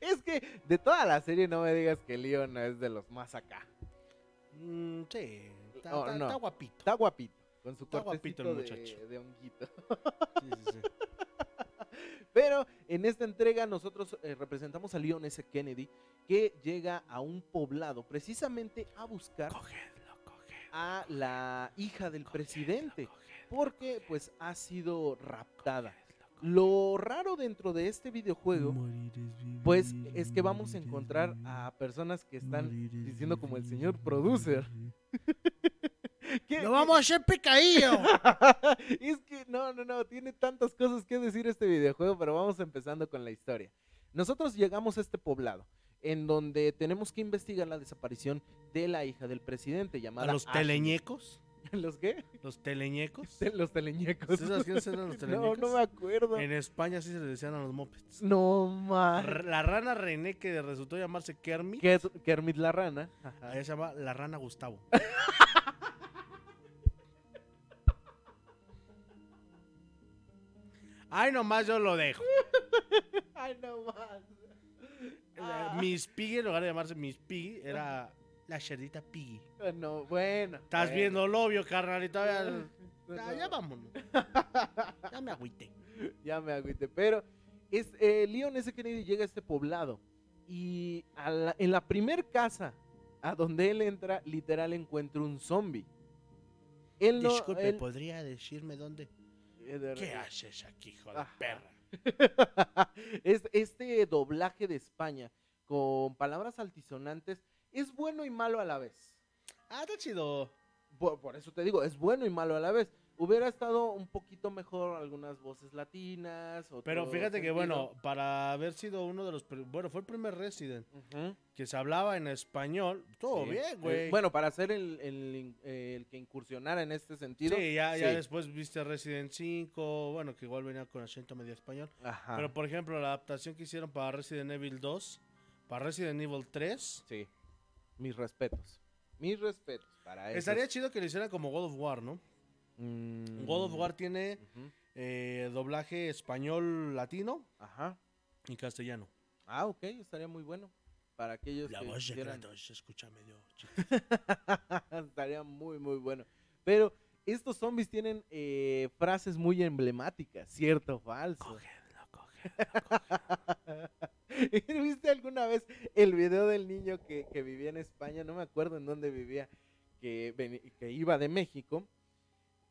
es que de toda la serie no me digas que Leon es de los más acá. Mm, sí. Está, Oh, está- no. guapito. Está guapito, con su Está guapito de, de honguito. Sí, sí, sí. Pero en esta entrega nosotros eh, representamos a Leon S. Kennedy que llega a un poblado precisamente a buscar a la hija del presidente porque pues ha sido raptada. Lo raro dentro de este videojuego pues es que vamos a encontrar a personas que están diciendo como el señor producer. ¿Qué- ¡Lo vamos a hacer picadillo! es que no, no, no, tiene tantas cosas que decir este videojuego, pero vamos empezando con la historia. Nosotros llegamos a este poblado en donde tenemos que investigar la desaparición de la hija del presidente ¿A llamada los Ashley. teleñecos? ¿Los qué? ¿Los teleñecos? Te- Los teleñecos. ¿Sí sabes quiénes eran los No, teleñecos? no me acuerdo. En España sí se les decían a los mopeds. No más. La rana René que resultó llamarse Kermit, Kermit la rana. Ajá. ella se llama la rana Gustavo. Ay, nomás yo lo dejo. Ay, no más. La- Miss Piggy, en lugar de llamarse Miss Piggy, era la cerdita Piggy. Ah, No, bueno. Estás bueno. viendo el obvio, carnal, y todavía... No, Ya, no. ya vámonos. Ya me agüité. ya me agüité. Pero es, eh, Leon S. Kennedy llega a este poblado y a la- en la primer casa a donde él entra, literal encuentra un zombie. Él no, Disculpe, él- ¿podría decirme dónde? Eh, ¿Qué haces aquí, hijo de Ajá. perra? Es- este doblaje de España con palabras altisonantes es bueno y malo a la vez. Ah, está chido. Por, por eso te digo, es bueno y malo a la vez. Hubiera estado un poquito mejor algunas voces latinas. Pero otro fíjate que, bueno, para haber sido uno de los... Bueno, fue el primer Resident que se hablaba en español. Todo Sí. bien, güey. bueno, para ser el, el que incursionara en este sentido. sí, ya, ya después viste Resident 5, bueno, que igual venía con acento medio español. Ajá. Pero, por ejemplo, la adaptación que hicieron para Resident Evil 2, para Resident Evil 3, Sí. Mis respetos. Mis respetos para eso. estaría chido que lo hicieran como God of War, ¿no? God of War tiene eh, doblaje español latino Ajá. y castellano. Ah, ok, estaría muy bueno. Para aquellos La que voz de quisieran- Kratos se escucha medio estaría muy, muy bueno. Pero estos zombies tienen eh, frases muy emblemáticas, ¿cierto o falso? Cógelo, cógelo. ¿Viste alguna vez el video del niño que, que vivía en España? No me acuerdo en dónde vivía, que iba de México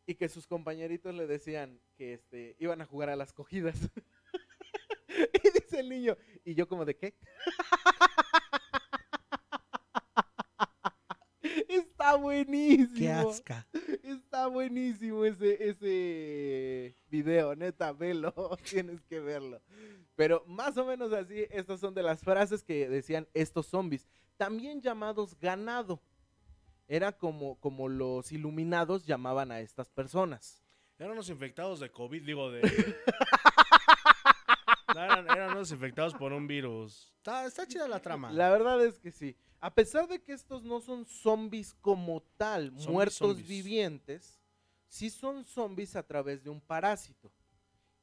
y que sus compañeritos le decían que este, iban a jugar a las cogidas. y dice el niño, ¿y yo como de qué? Está buenísimo. Qué asca. Está buenísimo ese, ese video, neta, velo, tienes que verlo. Pero más o menos así, estas son de las frases que decían estos zombies, también llamados ganado. Era como, como los iluminados llamaban a estas personas. Eran unos infectados de COVID, digo, de... No, eran, eran unos infectados por un virus. Está, está chida la trama. La verdad es que sí. A pesar de que estos no son zombies como tal, Zombies, muertos zombies. vivientes, sí son zombies a través de un parásito.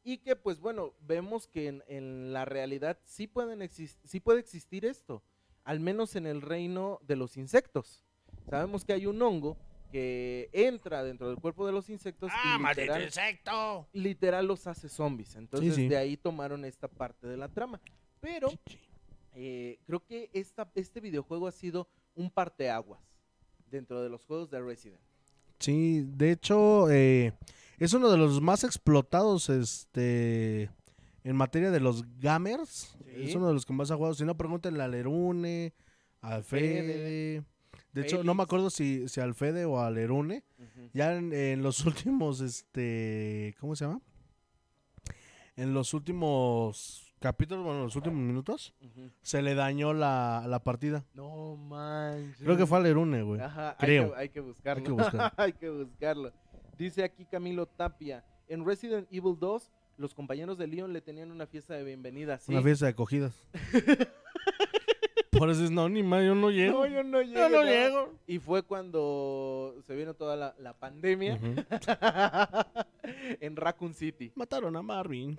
Y que pues bueno, vemos que en, en la realidad sí, pueden sí puede existir esto, al menos en el reino de los insectos. Sabemos que hay un hongo que entra dentro del cuerpo de los insectos ¡Ah, y maldito literal, insecto! literal los hace zombies. Entonces sí. de ahí tomaron esta parte de la trama. Pero eh, creo que esta, este videojuego ha sido un parteaguas dentro de los juegos de Resident. Sí, de hecho, eh, es uno de los más explotados este, en materia de los gamers. Sí. Es uno de los que más ha jugado. Si no, pregúntenle al Erune, al Fede, Fede. De hecho, no me acuerdo si, si al Fede o al Erune. Ya en, en los últimos, este, ¿cómo se llama? En los últimos capítulos, bueno, los últimos minutos, se le dañó la, la partida. No manches. Creo que fue al Erune, güey. Ajá, Creo. Hay que, hay que buscarlo. Hay que buscarlo. Hay que buscarlo. Dice aquí Camilo Tapia. En Resident Evil 2, los compañeros de Leon le tenían una fiesta de bienvenida. Sí. Una fiesta de acogidas. Por eso es, no, ni más, yo no llego. No, yo no llego. Yo no no. llego. Y fue cuando se vino toda la, la pandemia en Raccoon City. Mataron a Marvin.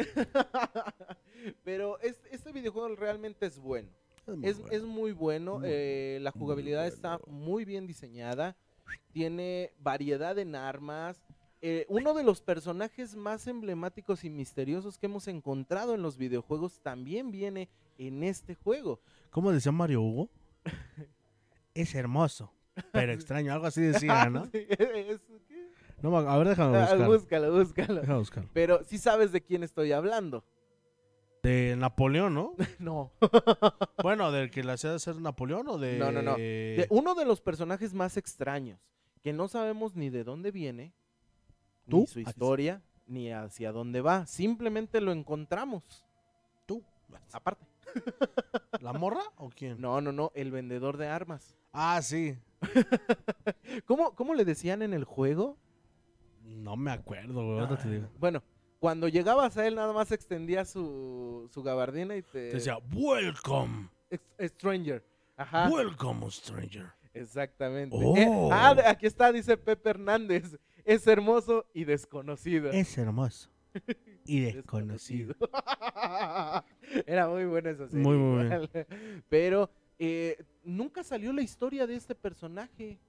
Pero es- este videojuego realmente es bueno. muy Es, bueno. es muy bueno. Muy, eh, la muy jugabilidad está muy bien diseñada. Tiene variedad en armas. Eh, uno de los personajes más emblemáticos y misteriosos que hemos encontrado en los videojuegos también viene en este juego. ¿Cómo decía Mario Hugo? es hermoso, pero extraño. Algo así decía, ¿no? Sí, es- ¿qué? No, me- a ver, déjame Ah, buscar. búscalo, búscalo. Déjame buscar. Pero sí sabes de quién estoy hablando. De Napoleón, ¿no? No. bueno, del que le hacía ser Napoleón o de. No, no, no. De uno de los personajes más extraños, que no sabemos ni de dónde viene, ¿Tú? ni su historia, ni hacia dónde va. Simplemente lo encontramos. ¿Tú? Aparte. ¿La morra o quién? No, no, no, el vendedor de armas. Ah, sí. ¿Cómo, cómo le decían en el juego? No me acuerdo, güey. ahorita te digo. Bueno, cuando llegabas a él nada más extendía su, su gabardina y te... Te decía, welcome. Ex- Stranger. Ajá. Welcome, stranger. Exactamente. Oh. Eh, ah, de- aquí está, dice Pepe Hernández. Es hermoso y desconocido. Es hermoso. Y desconocido. Era muy buena esa serie. Muy, muy igual. Pero eh, nunca salió la historia de este personaje.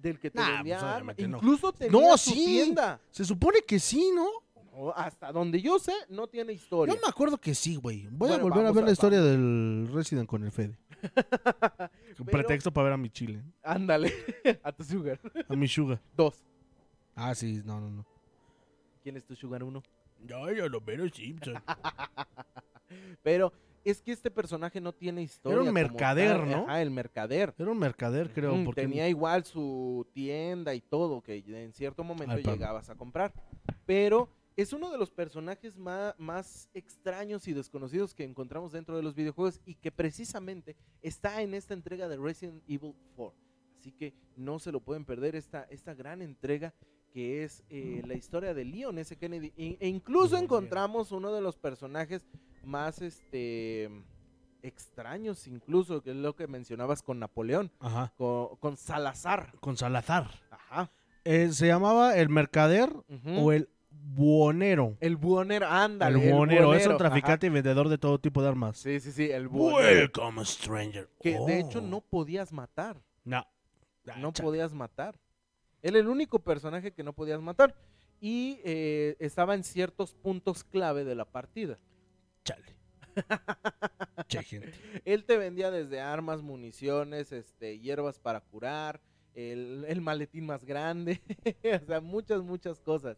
Del que te Nah, vendía pues, armas. obviamente no. Incluso tenía No, su sí. tienda. Se supone que sí, ¿no? No, hasta donde yo sé, no tiene historia. Yo me acuerdo que sí, güey. Voy Bueno, a volver a ver a- la historia del Resident con el Fede. Pero- Pretexto para ver a mi chile. Ándale, a tu sugar. A mi Sugar. Dos. Ah, sí, no, no, no. ¿Quién es tu sugar uno? Ya, ya lo veo Simpson. Pero es que este personaje no tiene historia. un como mercader, tal. ¿no? Ajá, el mercader. Era un mercader, creo. Mm, porque Tenía igual su tienda y todo, que en cierto momento Ay, llegabas a comprar. Pero es uno de los personajes más, más extraños y desconocidos que encontramos dentro de los videojuegos y que precisamente está en esta entrega de Resident Evil 4. Así que no se lo pueden perder esta, esta gran entrega que es eh, la historia de Leon S. Kennedy. E, e incluso Muy bien. encontramos uno de los personajes más este extraños, incluso, que es lo que mencionabas con Napoleón, Ajá. con, con Salazar. Con Salazar. Ajá. Eh, se llamaba el mercader o el buonero. El buonero, ándale. el buonero es un traficante ajá. y vendedor de todo tipo de armas. Sí, sí, sí, el buonero. Welcome, stranger. Que de hecho Oh. no podías matar. No. No podías matar. Él el único personaje que no podías matar. Y eh, estaba en ciertos puntos clave de la partida. Chale. che, gente. Él te vendía desde armas, municiones, este, hierbas para curar, el, el maletín más grande, o sea, muchas, muchas cosas.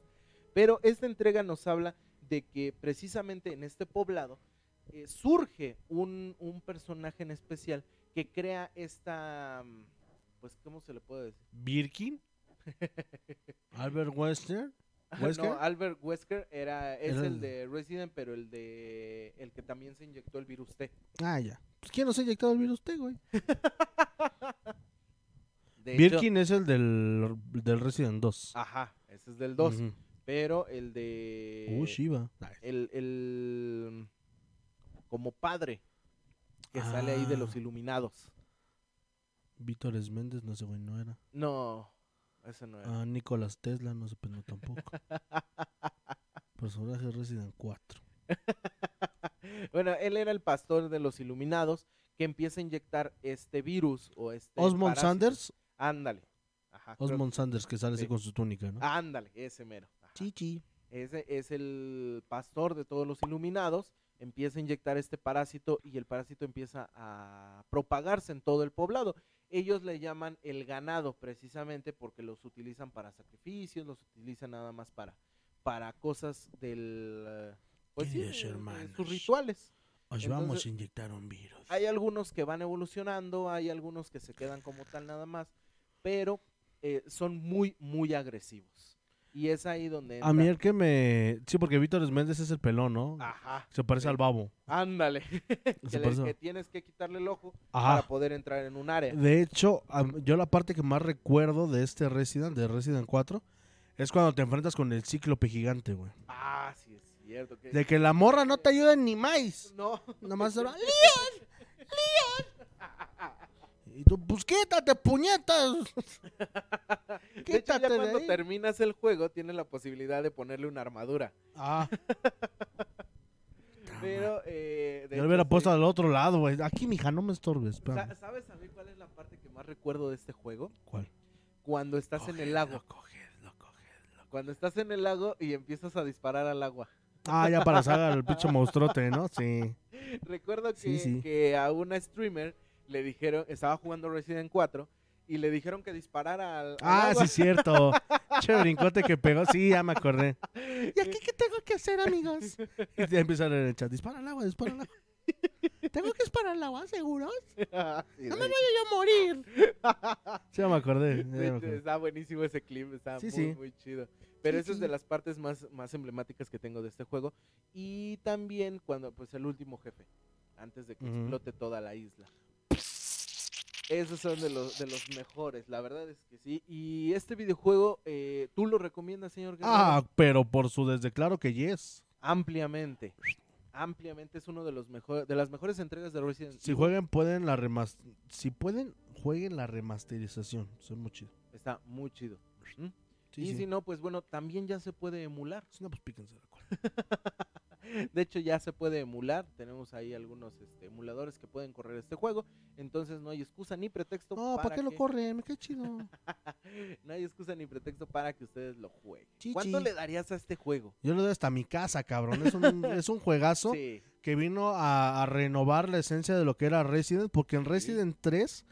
Pero esta entrega nos habla de que precisamente en este poblado eh, surge un, un personaje en especial que crea esta, mm, pues, ¿cómo se le puede decir? Birkin. Albert Wester. ¿Wesker? No, Albert Wesker era, es Era el el- de Resident, pero el de el que también se inyectó el virus T. Ah, ya. Pues ¿quién nos ha inyectado el virus T, güey? De hecho- Birkin es el del, del Resident 2. ajá, ese es del 2. Ujú. Pero el de. Uh, Shiva. el, el. Como padre. Que sale ahí de los Ah. iluminados. Víctor Méndez, no sé, güey, no era. No, ese no era. Ah, Nicolás Tesla, no sé, pero no tampoco. Personaje Resident 4. Bueno, él era el pastor de los iluminados que empieza a inyectar este virus o este. Osmond parásito. Sanders. Ándale. Ajá, Osmond Sanders, que sale así sí. con su túnica, ¿no? Ándale, ese mero. Ajá. Chichi. Ese es el pastor de todos los iluminados. Empieza a inyectar este parásito y el parásito empieza a propagarse en todo el poblado. Ellos le llaman el ganado precisamente porque los utilizan para sacrificios, los utilizan nada más para, para cosas del... eh, Pues sí, de- sus rituales. Os Entonces- vamos a inyectar un virus. Hay algunos que van evolucionando, hay algunos que se quedan como tal nada más, pero eh, son muy, muy agresivos. Y es ahí donde A mí entra- el que me... Sí, porque Víctor Méndez es el pelón, ¿no? Ajá. Se parece sí. al babo. Ándale. Se parece- que tienes que quitarle el ojo Ajá. para poder entrar en un área. De hecho, yo la parte que más recuerdo de este Resident, de Resident 4, es cuando te enfrentas con el cíclope gigante, güey. Ah, sí, es cierto. Que... De que la morra no te ayuda ni más. No. Nomás se va, ¡Leon! ¡Leon! Y tú, pues quítate, puñetas. De hecho, Quítate ya de cuando ahí. terminas el juego, tienes la posibilidad de ponerle una armadura. Ah, Pero, eh, de yo lo hubiera sí. puesto al otro lado, güey. Aquí, mija, no me estorbes. Espérame. ¿Sabes a mí cuál es la parte que más recuerdo de este juego? ¿Cuál? Cuando estás en el lago. Cogedlo, cogedlo. Cuando estás en el lago y empiezas a disparar al agua. Ah, ya para sacar el pinche monstruote, ¿no? Sí. Recuerdo que, Sí, sí. que a una streamer le dijeron, estaba jugando Resident 4 y le dijeron que disparara al, al Ah, agua. sí, cierto. Che brincote que pegó. Sí, ya me acordé. ¿Y aquí qué tengo que hacer, amigos? Y ya empieza a leer en el chat. Dispara al agua, dispara al agua. ¿Tengo que disparar al agua, seguros? Sí, No me voy a morir. Sí, ya me acordé. ya De me hecho, acordé. está buenísimo ese clip, está Sí, muy, sí. muy chido. Pero Sí, esa es de las partes más, más emblemáticas que tengo de este juego. Y también cuando, pues, el último jefe, antes de que explote toda la isla. Esos son de los, de los mejores, la verdad es que sí. Y este videojuego, eh, ¿tú lo recomiendas, señor Guerrero? Ah, pero por su desde claro que yes. Ampliamente. Ampliamente es uno de los mejores, de las mejores entregas de Resident Si Evil. jueguen, pueden la remas Si pueden, jueguen la remasterización. Son muy chido. Está muy chido. ¿Mm? Sí, y sí. si no, pues bueno, también ya se puede emular. Si no, pues píquense la cola. De hecho, ya se puede emular. Tenemos ahí algunos este, emuladores que pueden correr este juego. Entonces no hay excusa ni pretexto No, ¿para qué lo que- corren? Qué chido. no hay excusa ni pretexto para que ustedes lo jueguen. Chichi. ¿Cuánto le darías a este juego? Yo lo doy hasta mi casa, cabrón. Es un, es un juegazo Sí. que vino a, a renovar la esencia de lo que era Resident. Porque en Resident 3,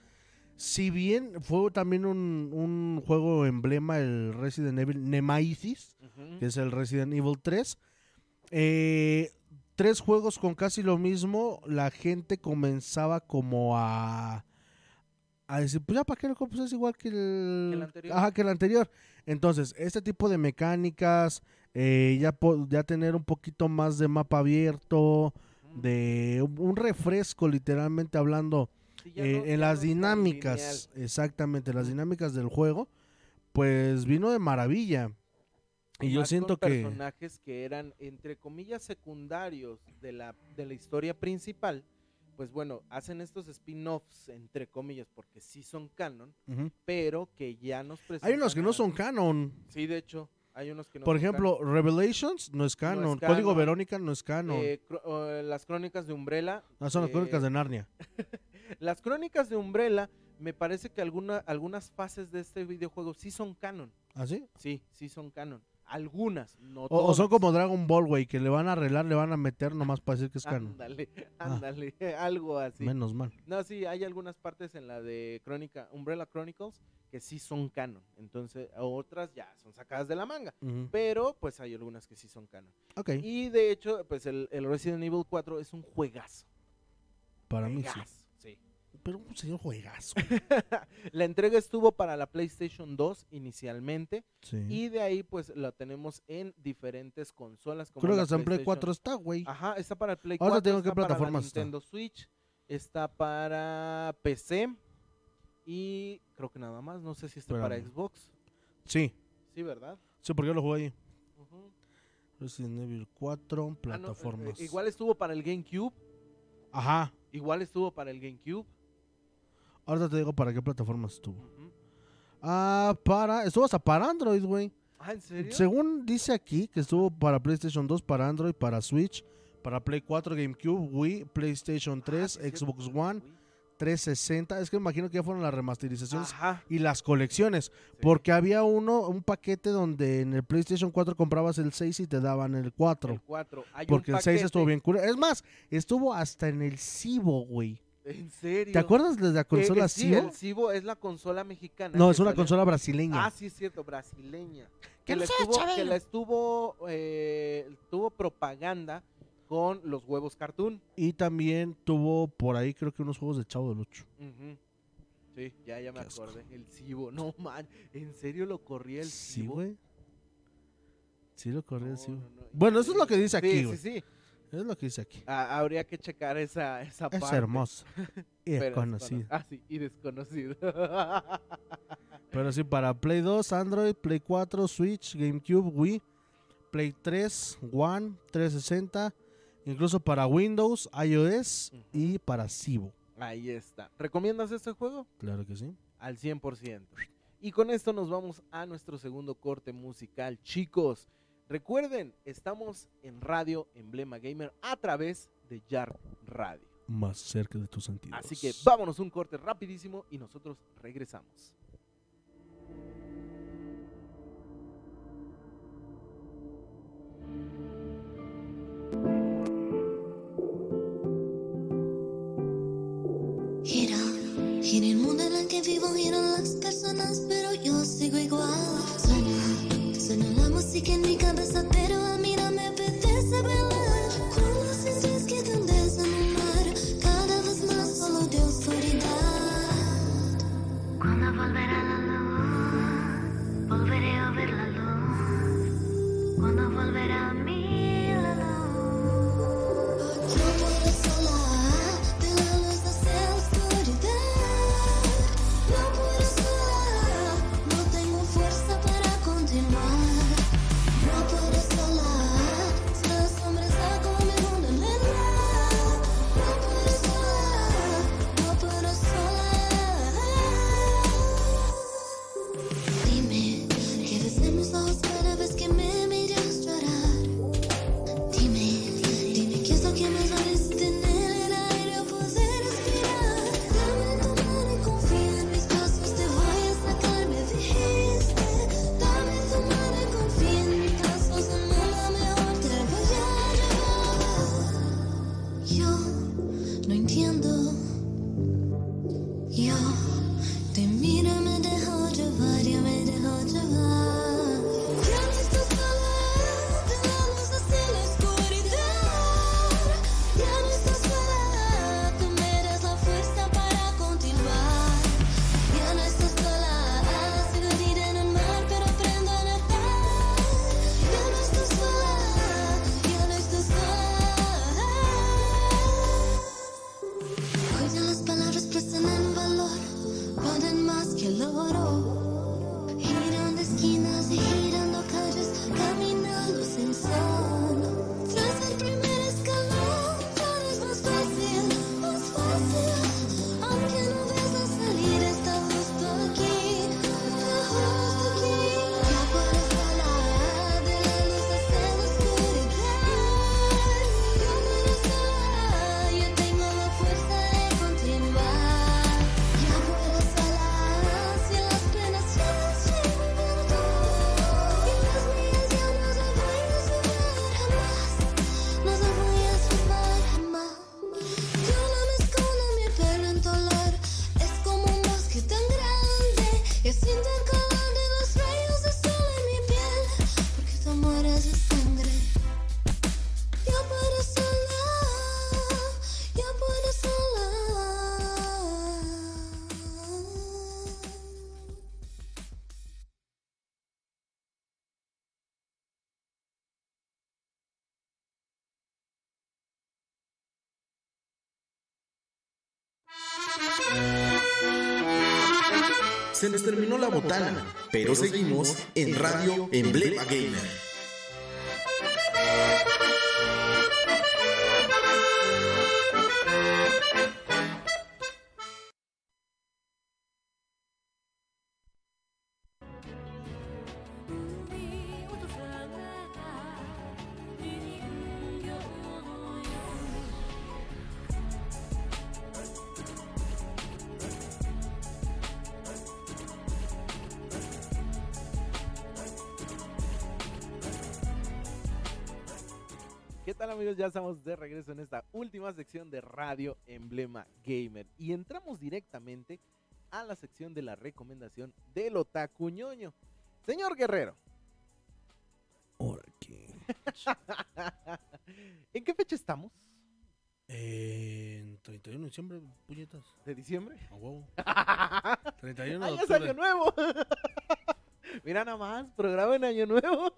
si bien fue también un, un juego emblema, el Resident Evil Nemesis, Ujú. que es el Resident Evil 3. Eh, tres juegos con casi lo mismo, la gente comenzaba como a, a decir, pues ya para qué lo compras, es igual que el, anterior. Ajá, que el anterior. Entonces, este tipo de mecánicas, eh, ya, ya tener un poquito más de mapa abierto, de un- refresco literalmente hablando Sí, eh, no- en las no dinámicas, exactamente, las dinámicas del juego, pues vino de maravilla. Y yo siento con que... personajes que eran entre comillas secundarios de la de la historia principal pues bueno hacen estos spin-offs entre comillas porque sí son canon Ujú. pero que ya nos presentan Hay unos que no son canon. sí de hecho hay unos que no Por son ejemplo, Revelations no es canon. Código canon. Verónica no es canon. canon. Eh, eh, las crónicas de Umbrella no son las eh, crónicas de Narnia. las crónicas de Umbrella me parece que alguna, algunas fases de este videojuego sí son canon ¿Ah, sí? sí sí son canon algunas no O, o son todas. como Dragon Ball, güey, que le van a arreglar, le van a meter nomás para decir que es canon. ándale Ah. ándale algo así Menos mal. No, sí, hay algunas partes en la de Crónica, Umbrella Chronicles, que sí son canon. Entonces, otras ya son sacadas de la manga. Pero, pues hay algunas que sí son canon. Ok, Y de hecho, pues el, el Resident Evil 4 es un juegazo. para mí sí. Pero un señor juegazo. La entrega estuvo para la PlayStation 2 inicialmente. Sí. Y de ahí, pues, la tenemos en diferentes consolas. Como Creo que la hasta en Play PlayStation- 4 está, güey. Ajá, está para el Play Ahora 4. te digo qué está para la plataforma está. Nintendo Switch. Está para PC. Y creo que nada más. No sé si está para. Xbox. Sí, Sí, ¿verdad? sí, porque yo lo jugué ahí. Ujú. Resident Evil 4, Ah, no, eh, plataformas. eh, igual estuvo para el GameCube. Ajá. Igual estuvo para el GameCube. Ahorita te digo para qué plataformas estuvo. Ujú. Ah, para. Estuvo hasta para Android, güey. Ah, ¿en serio? Según dice aquí que estuvo para PlayStation 2, para Android, para Switch, para Play 4, GameCube, Wii, PlayStation Ah, 3, sí, es cierto, Xbox para One, Wii. 360. Es que me imagino que ya fueron las remasterizaciones Ajá. y las colecciones. sí. Porque había uno, un paquete donde en el PlayStation 4 comprabas el 6 y te daban el 4. El 4. Hay Porque el 6 estuvo bien cool. Es más, estuvo hasta en el Cibo, güey. ¿En serio? ¿Te acuerdas de la consola eh, eh, sí, Cibo? El Cibo es la consola mexicana. No, es una consola brasileña. Ah, sí, es cierto, brasileña. Que la, estuvo, que la estuvo, eh, tuvo propaganda con los huevos cartoon. Y también tuvo por ahí creo que unos juegos de Chavo del Ocho. Uh. Sí, ya, ya me acordé. El Cibo, no man, ¿en serio lo corría el Cibo? Sí, güey. Sí lo corría el Cibo. Bueno, eso es lo que dice aquí, güey. Sí, sí. Es lo que dice aquí. Ah, habría que checar esa, esa es hermoso. Y desconocido. Ah, sí, y desconocido. Pero sí, para Play 2, Android, Play 4, Switch, GameCube, Wii, Play 3, One, 360, incluso para Windows, iOS y para Cibo. Ahí está. ¿Recomiendas este juego? Claro que sí. Al 100%. Y con esto nos vamos a nuestro segundo corte musical, chicos. Recuerden, estamos en Radio Emblema Gamer a través de Yard Radio. Más cerca de tus sentidos. Así que vámonos un corte rapidísimo y nosotros regresamos. Se nos terminó la botana, pero seguimos en Radio Emblema Gamer. estamos de regreso en esta última sección de Radio Emblema Gamer y entramos directamente a la sección de la recomendación del otaku ñoño. Señor Guerrero. ¿En qué fecha estamos? En 31 de diciembre, puñetas. ¿De diciembre? A huevo. 31 de ¡Ah, es año nuevo! Mira nada más, programa en año nuevo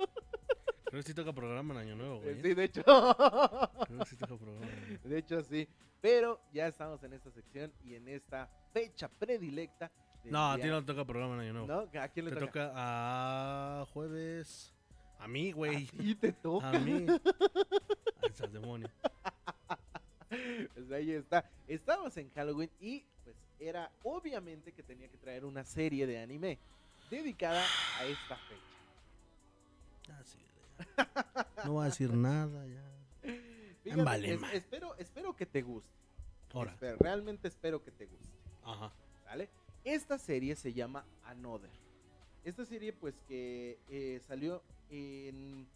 que sí toca programa en Año Nuevo, güey. ¿eh? Sí, de hecho. Creo que sí toca programa. De hecho, sí. Pero ya estamos en esta sección y en esta fecha predilecta. No, a ti no te toca programa en Año Nuevo. ¿No? ¿A quién le Te toca? toca a jueves. A mí, güey. A ti te toca. A mí. Esas demonio. Pues ahí está. Estábamos en Halloween y pues era obviamente que tenía que traer una serie de anime dedicada a esta fecha. Ya, sí, ya. No voy a decir nada ya. Fíjate, Vale, es- ma. espero, espero que te guste. Ahora. Espero, realmente espero que te guste. Ajá. ¿Sale? Esta serie se llama Another. Esta serie, pues, que eh, salió en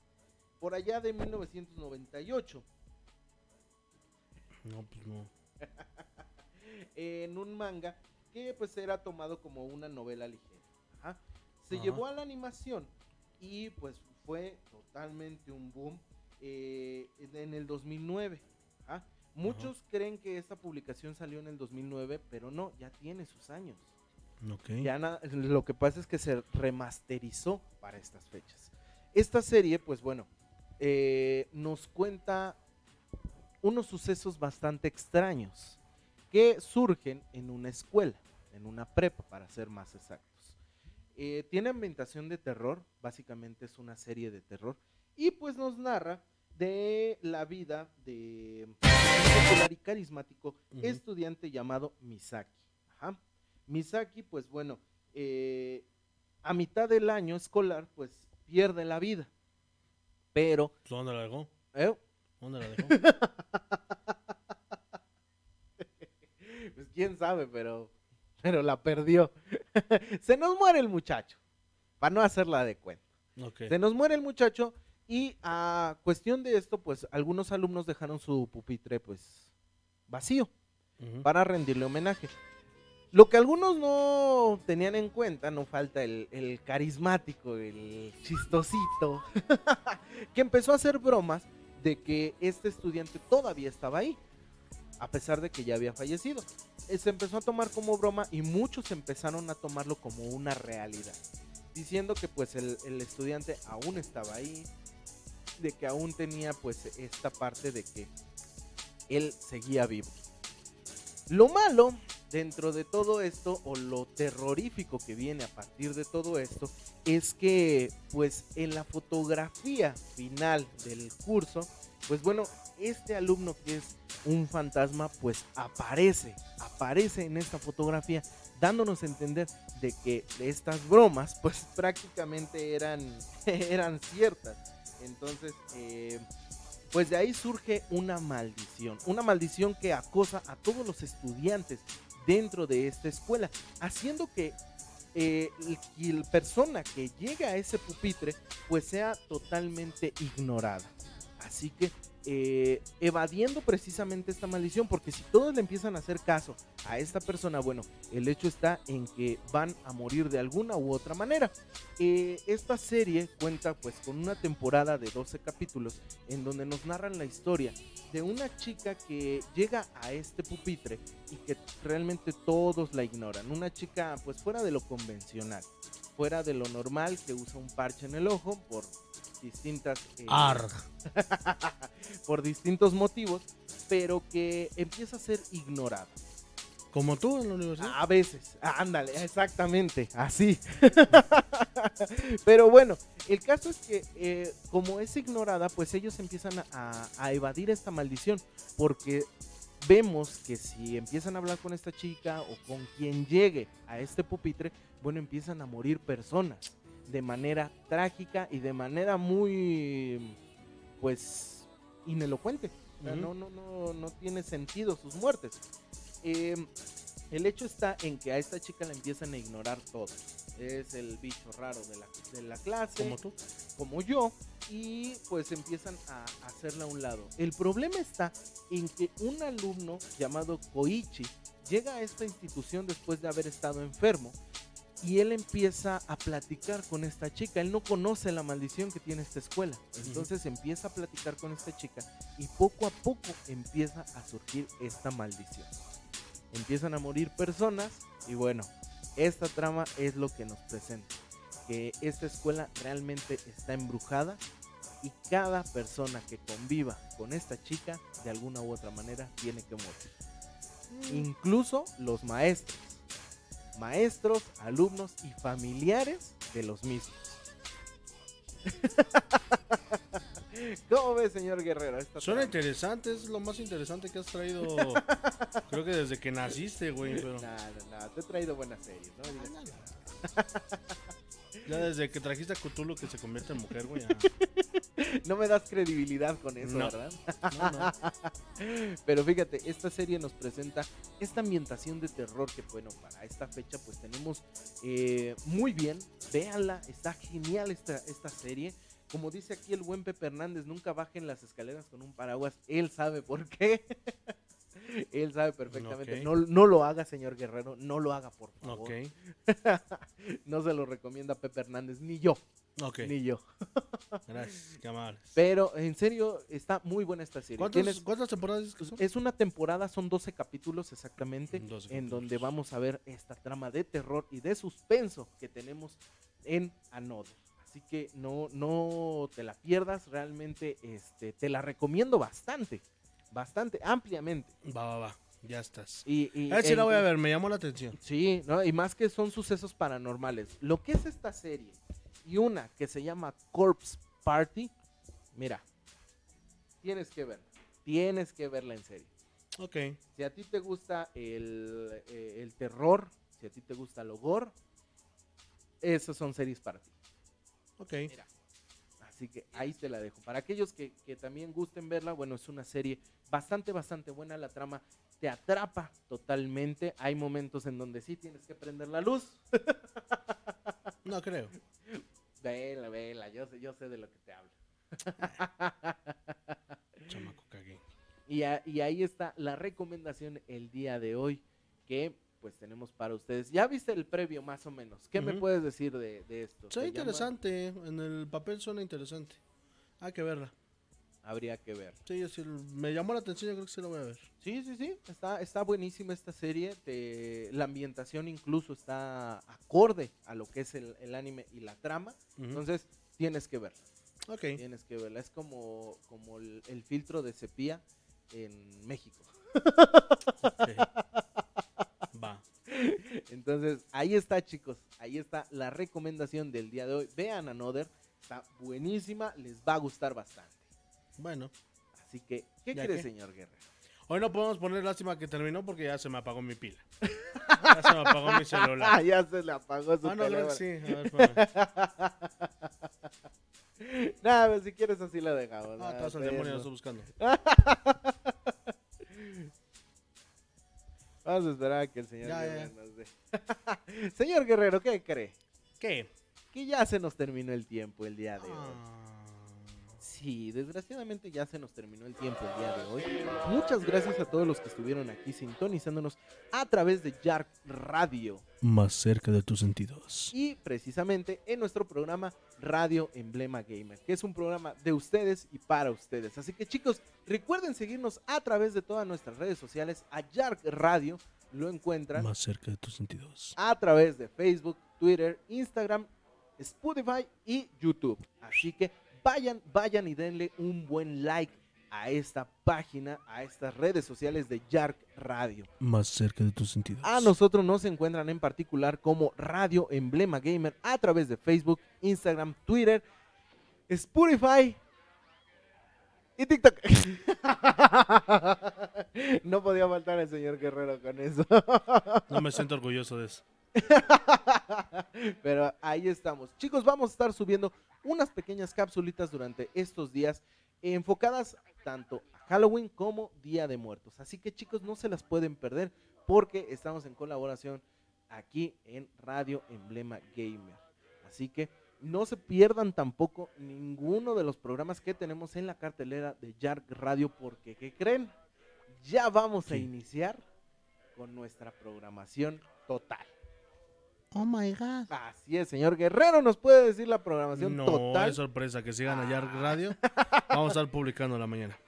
por allá de 1998 No, pues no. en un manga que pues era tomado como una novela ligera. Ajá. Se Ajá. llevó a la animación y pues fue totalmente un boom eh, en el 2009. Ajá. Muchos creen que esta publicación salió en el 2009, pero no, ya tiene sus años. Ya lo que pasa es que se remasterizó para estas fechas. Esta serie, pues bueno, eh, nos cuenta unos sucesos bastante extraños que surgen en una escuela, en una prepa, para ser más exactos. Eh, tiene ambientación de terror, básicamente es una serie de terror, y pues nos narra de la vida de un popular y carismático estudiante llamado Misaki. Ajá. Misaki, pues bueno, eh, a mitad del año escolar, pues pierde la vida. Pero, ¿Dónde la dejó? ¿eh? ¿Dónde la dejó? pues quién sabe, pero, pero la perdió. Se nos muere el muchacho, para no hacerla de cuenta. Se nos muere el muchacho y a cuestión de esto, pues algunos alumnos dejaron su pupitre, pues, vacío. Para rendirle homenaje. Lo que algunos no tenían en cuenta, no falta el, el carismático, el chistosito, que empezó a hacer bromas de que este estudiante todavía estaba ahí, a pesar de que ya había fallecido. Eh, Se empezó a tomar como broma y muchos empezaron a tomarlo como una realidad, diciendo que pues el, estudiante aún estaba ahí, de que aún tenía pues esta parte de que él seguía vivo. Lo malo dentro de todo esto, o lo terrorífico que viene a partir de todo esto, es que pues en la fotografía final del curso, pues bueno, este alumno que es un fantasma, pues aparece, aparece en esta fotografía, dándonos a entender de que estas bromas, pues prácticamente eran, eran ciertas. Entonces, eh, pues de ahí surge una maldición, una maldición que acosa a todos los estudiantes dentro de esta escuela, haciendo que eh, el- la persona que llega a ese pupitre pues sea totalmente ignorada. Así que eh, evadiendo precisamente esta maldición, porque si todos le empiezan a hacer caso a esta persona, bueno, el hecho está en que van a morir de alguna u otra manera. Eh, esta serie cuenta pues con una temporada de 12 capítulos en donde nos narran la historia de una chica que llega a este pupitre y que realmente todos la ignoran. Una chica pues fuera de lo convencional, fuera de lo normal, que usa un parche en el ojo por distintas... eh, por distintos motivos, pero que empieza a ser ignorada. Como tú en la universidad. A veces, ándale, exactamente, así. Pero bueno, el caso es que eh, como es ignorada, pues ellos empiezan a, a evadir esta maldición, porque vemos que si empiezan a hablar con esta chica o con quien llegue a este pupitre, bueno, empiezan a morir personas de manera trágica y de manera muy, pues, inelocuente. O sea, Ujú. no, no, no, no tiene sentido sus muertes. Eh, el hecho está en que a esta chica la empiezan a ignorar todos. Es el bicho raro de la, de la clase. Como tú. Como yo. Y pues empiezan a hacerla a un lado. El problema está en que un alumno llamado Koichi llega a esta institución después de haber estado enfermo. Y él empieza a platicar con esta chica. Él no conoce la maldición que tiene esta escuela. Entonces empieza a platicar con esta chica y poco a poco empieza a surgir esta maldición. Empiezan a morir personas y bueno, esta trama es lo que nos presenta. Que esta escuela realmente está embrujada y cada persona que conviva con esta chica de alguna u otra manera tiene que morir. Incluso los maestros. Maestros, alumnos y familiares de los mismos. ¿Cómo ve, señor Guerrero? esta Suena trama? interesante, es lo más interesante que has traído. creo que desde que naciste, güey. Pero nah, nah, te he traído buenas series, ¿no? Ya desde que trajiste a Cthulhu que se convierte en mujer, güey. No me das credibilidad con eso, No. ¿verdad? No, no. Pero fíjate, esta serie nos presenta esta ambientación de terror que, bueno, para esta fecha pues tenemos eh, muy bien. Véanla, está genial esta, esta serie. Como dice aquí el buen Pepe Hernández, nunca bajen las escaleras con un paraguas. Él sabe por qué. Él sabe perfectamente. No, no lo haga, señor Guerrero. No lo haga, por favor. No se lo recomienda Pepe Hernández, ni yo. ok. Ni yo. Gracias, qué amables. Pero en serio, está muy buena esta serie. ¿Cuántas, Tienes- ¿Cuántas temporadas que son? es una temporada, son 12 capítulos exactamente, 12 en donde vamos a ver esta trama de terror y de suspenso que tenemos en Another. Así que no, no te la pierdas, realmente este, te la recomiendo bastante, bastante, ampliamente. Va, va, va. Ya estás. Y, y A ver si la voy a ver, me llamó la atención. Sí, ¿no? y más que son sucesos paranormales. Lo que es esta serie y una que se llama Corpse Party, mira, tienes que verla, tienes que verla en serio. Ok. Si a ti te gusta el, eh, el terror, si a ti te gusta el gore, esas son series para ti. Ok. Mira. Así que ahí te la dejo. Para aquellos que, que también gusten verla, bueno, es una serie bastante, bastante buena. La trama te atrapa totalmente. Hay momentos en donde sí tienes que prender la luz. No creo. Vela, vela, yo sé, yo sé de lo que te hablo. Chamaco cagué. Y, a- y ahí está la recomendación el día de hoy que pues tenemos para ustedes. Ya viste el previo más o menos. ¿Qué me Ujú. puedes decir de, de esto? Suena Se llama- interesante. En el papel suena interesante. Hay que verla. Habría que ver. Sí, sí, me llamó la atención, yo creo que sí la voy a ver. Sí, sí, sí. Está, está buenísima esta serie. te- la ambientación incluso está acorde a lo que es el, el anime y la trama. Ujú. Entonces tienes que verla. Ok. Tienes que verla. Es como, como el, el filtro de sepia en México. ok. Entonces, ahí está, chicos. Ahí está la recomendación del día de hoy. Vean Another. Está buenísima. Les va a gustar bastante. Bueno. Así que, ¿qué ¿Ya quiere, qué? señor Guerrero? Hoy no podemos poner lástima que terminó porque ya se me apagó mi pila. Ya se me apagó mi Ah, celular. ya se le apagó su Ah, no, sí. A ver. Nada, si quieres así la dejamos. Ah, estás al demonio, lo estoy buscando. Vamos a esperar a que el señor Ya, ya, Guerrero nos dé. señor Guerrero, ¿qué cree? ¿Qué? Que ya se nos terminó el tiempo el día de hoy. Ah, Sí, desgraciadamente ya se nos terminó el tiempo el día de hoy. Muchas gracias a todos los que estuvieron aquí sintonizándonos a través de Yark Radio Más cerca de tus sentidos. y precisamente en nuestro programa Radio Emblema Gamer, que es un programa de ustedes y para ustedes. Así que chicos, recuerden seguirnos a través de todas nuestras redes sociales. A Yark Radio lo encuentran Más cerca de tus sentidos. a través de Facebook, Twitter, Instagram, Spotify y YouTube. Así que vayan, vayan y denle un buen like a esta página, a estas redes sociales de Yark Radio. Más cerca de tus sentidos. A nosotros nos encuentran en particular como Radio Emblema Gamer a través de Facebook, Instagram, Twitter, Spotify y TikTok. no podía faltar el señor Guerrero con eso. No me siento orgulloso de eso. Pero ahí estamos. Chicos, vamos a estar subiendo unas pequeñas capsulitas durante estos días enfocadas tanto a Halloween como Día de Muertos. Así que chicos, no se las pueden perder porque estamos en colaboración aquí en Radio Emblema Gamer. Así que no se pierdan tampoco ninguno de los programas que tenemos en la cartelera de Yark Radio porque ¿qué creen? Ya vamos a iniciar con nuestra programación total. Oh my god. Así es, señor Guerrero, ¿nos puede decir la programación No, total? es sorpresa que sigan a Yark Radio. Vamos a estar publicando en la mañana.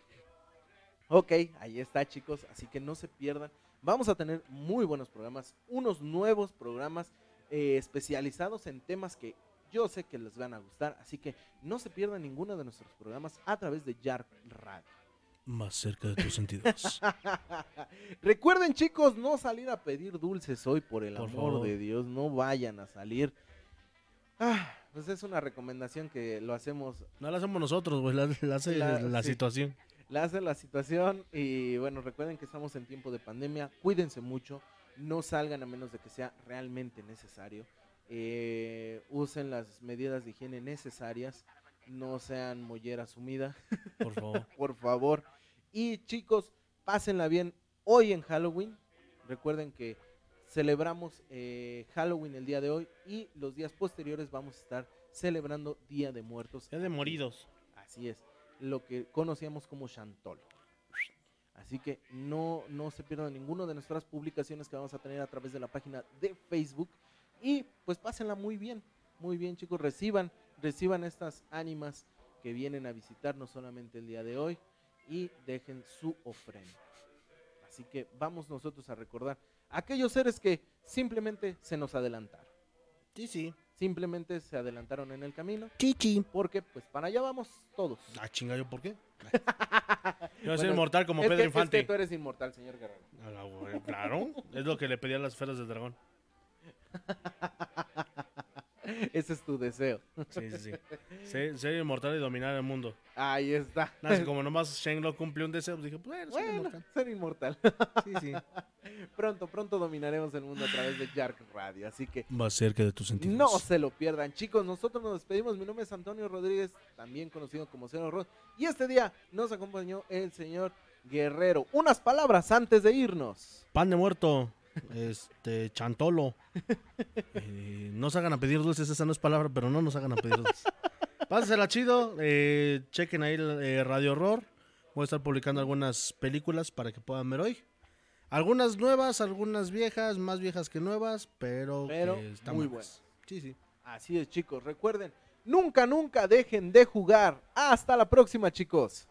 Ok, ahí está, chicos, así que no se pierdan. Vamos a tener muy buenos programas, unos nuevos programas eh, especializados en temas que Yo sé que les van a gustar, así que no se pierdan ninguno de nuestros programas a través de Yark Radio. Más cerca de tus sentidos. Recuerden chicos, no salir a pedir dulces hoy por el Por amor favor. de Dios, no vayan a salir. Ah, pues es una recomendación que lo hacemos, No la hacemos nosotros, güey, la, la hace La- la, sí. situación. la hace la situación y bueno, recuerden que estamos en tiempo de pandemia, cuídense mucho, no salgan a menos de que sea realmente necesario, eh, usen las medidas de higiene necesarias, no sean mollera sumida. Por favor. por favor. Y chicos, pásenla bien hoy en Halloween. Recuerden que celebramos eh, Halloween el día de hoy y los días posteriores vamos a estar celebrando Día de Muertos. Es de moridos. Así es, lo que conocíamos como Chantolo. Así que no, no se pierdan ninguno de nuestras publicaciones que vamos a tener a través de la página de Facebook. Y pues pásenla muy bien, muy bien chicos, reciban, reciban estas ánimas que vienen a visitarnos solamente el día de hoy y dejen su ofrenda. Así que vamos nosotros a recordar a aquellos seres que simplemente se nos adelantaron. Sí, sí. Simplemente se adelantaron en el camino Chichi. porque pues para allá vamos todos. Ah, chinga, ¿yo por qué? Yo soy Bueno, inmortal como es Pedro que- es que Infante. tú eres inmortal, señor Guerrero. Claro. Es lo que le pedí a las esferas del dragón. Ese es tu deseo. Sí, sí, sí. Ser, ser inmortal y dominar el mundo. Ahí está. Que como nomás Shenlong cumplió un deseo, pues dije, bueno, Bueno, inmortal. ser inmortal. Sí, sí. pronto, pronto dominaremos el mundo a través de Jark Radio. Así que Más cerca de tus sentidos. no se lo pierdan. Chicos, nosotros nos despedimos. Mi nombre es Antonio Rodríguez, también conocido como Cero Rod. Y este día nos acompañó el señor Guerrero. Unas palabras antes de irnos. Pan de muerto. Este, chantolo. Eh, no se hagan a pedir dulces, esa no es palabra, pero no nos hagan a pedir dulces. Pásensela chido. eh, chequen ahí eh, Radio Horror. Voy a estar publicando algunas películas para que puedan ver hoy. Algunas nuevas, algunas viejas, más viejas que nuevas, pero, Pero que están muy buenas. Sí, sí. Así es, chicos. Recuerden, nunca, nunca dejen de jugar. Hasta la próxima, chicos.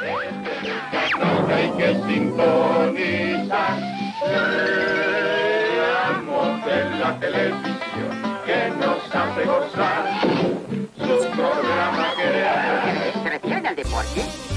Hay que sintonizar. Veamos en la televisión que nos hace gozar. Su programa que ¿Se refieren al deporte?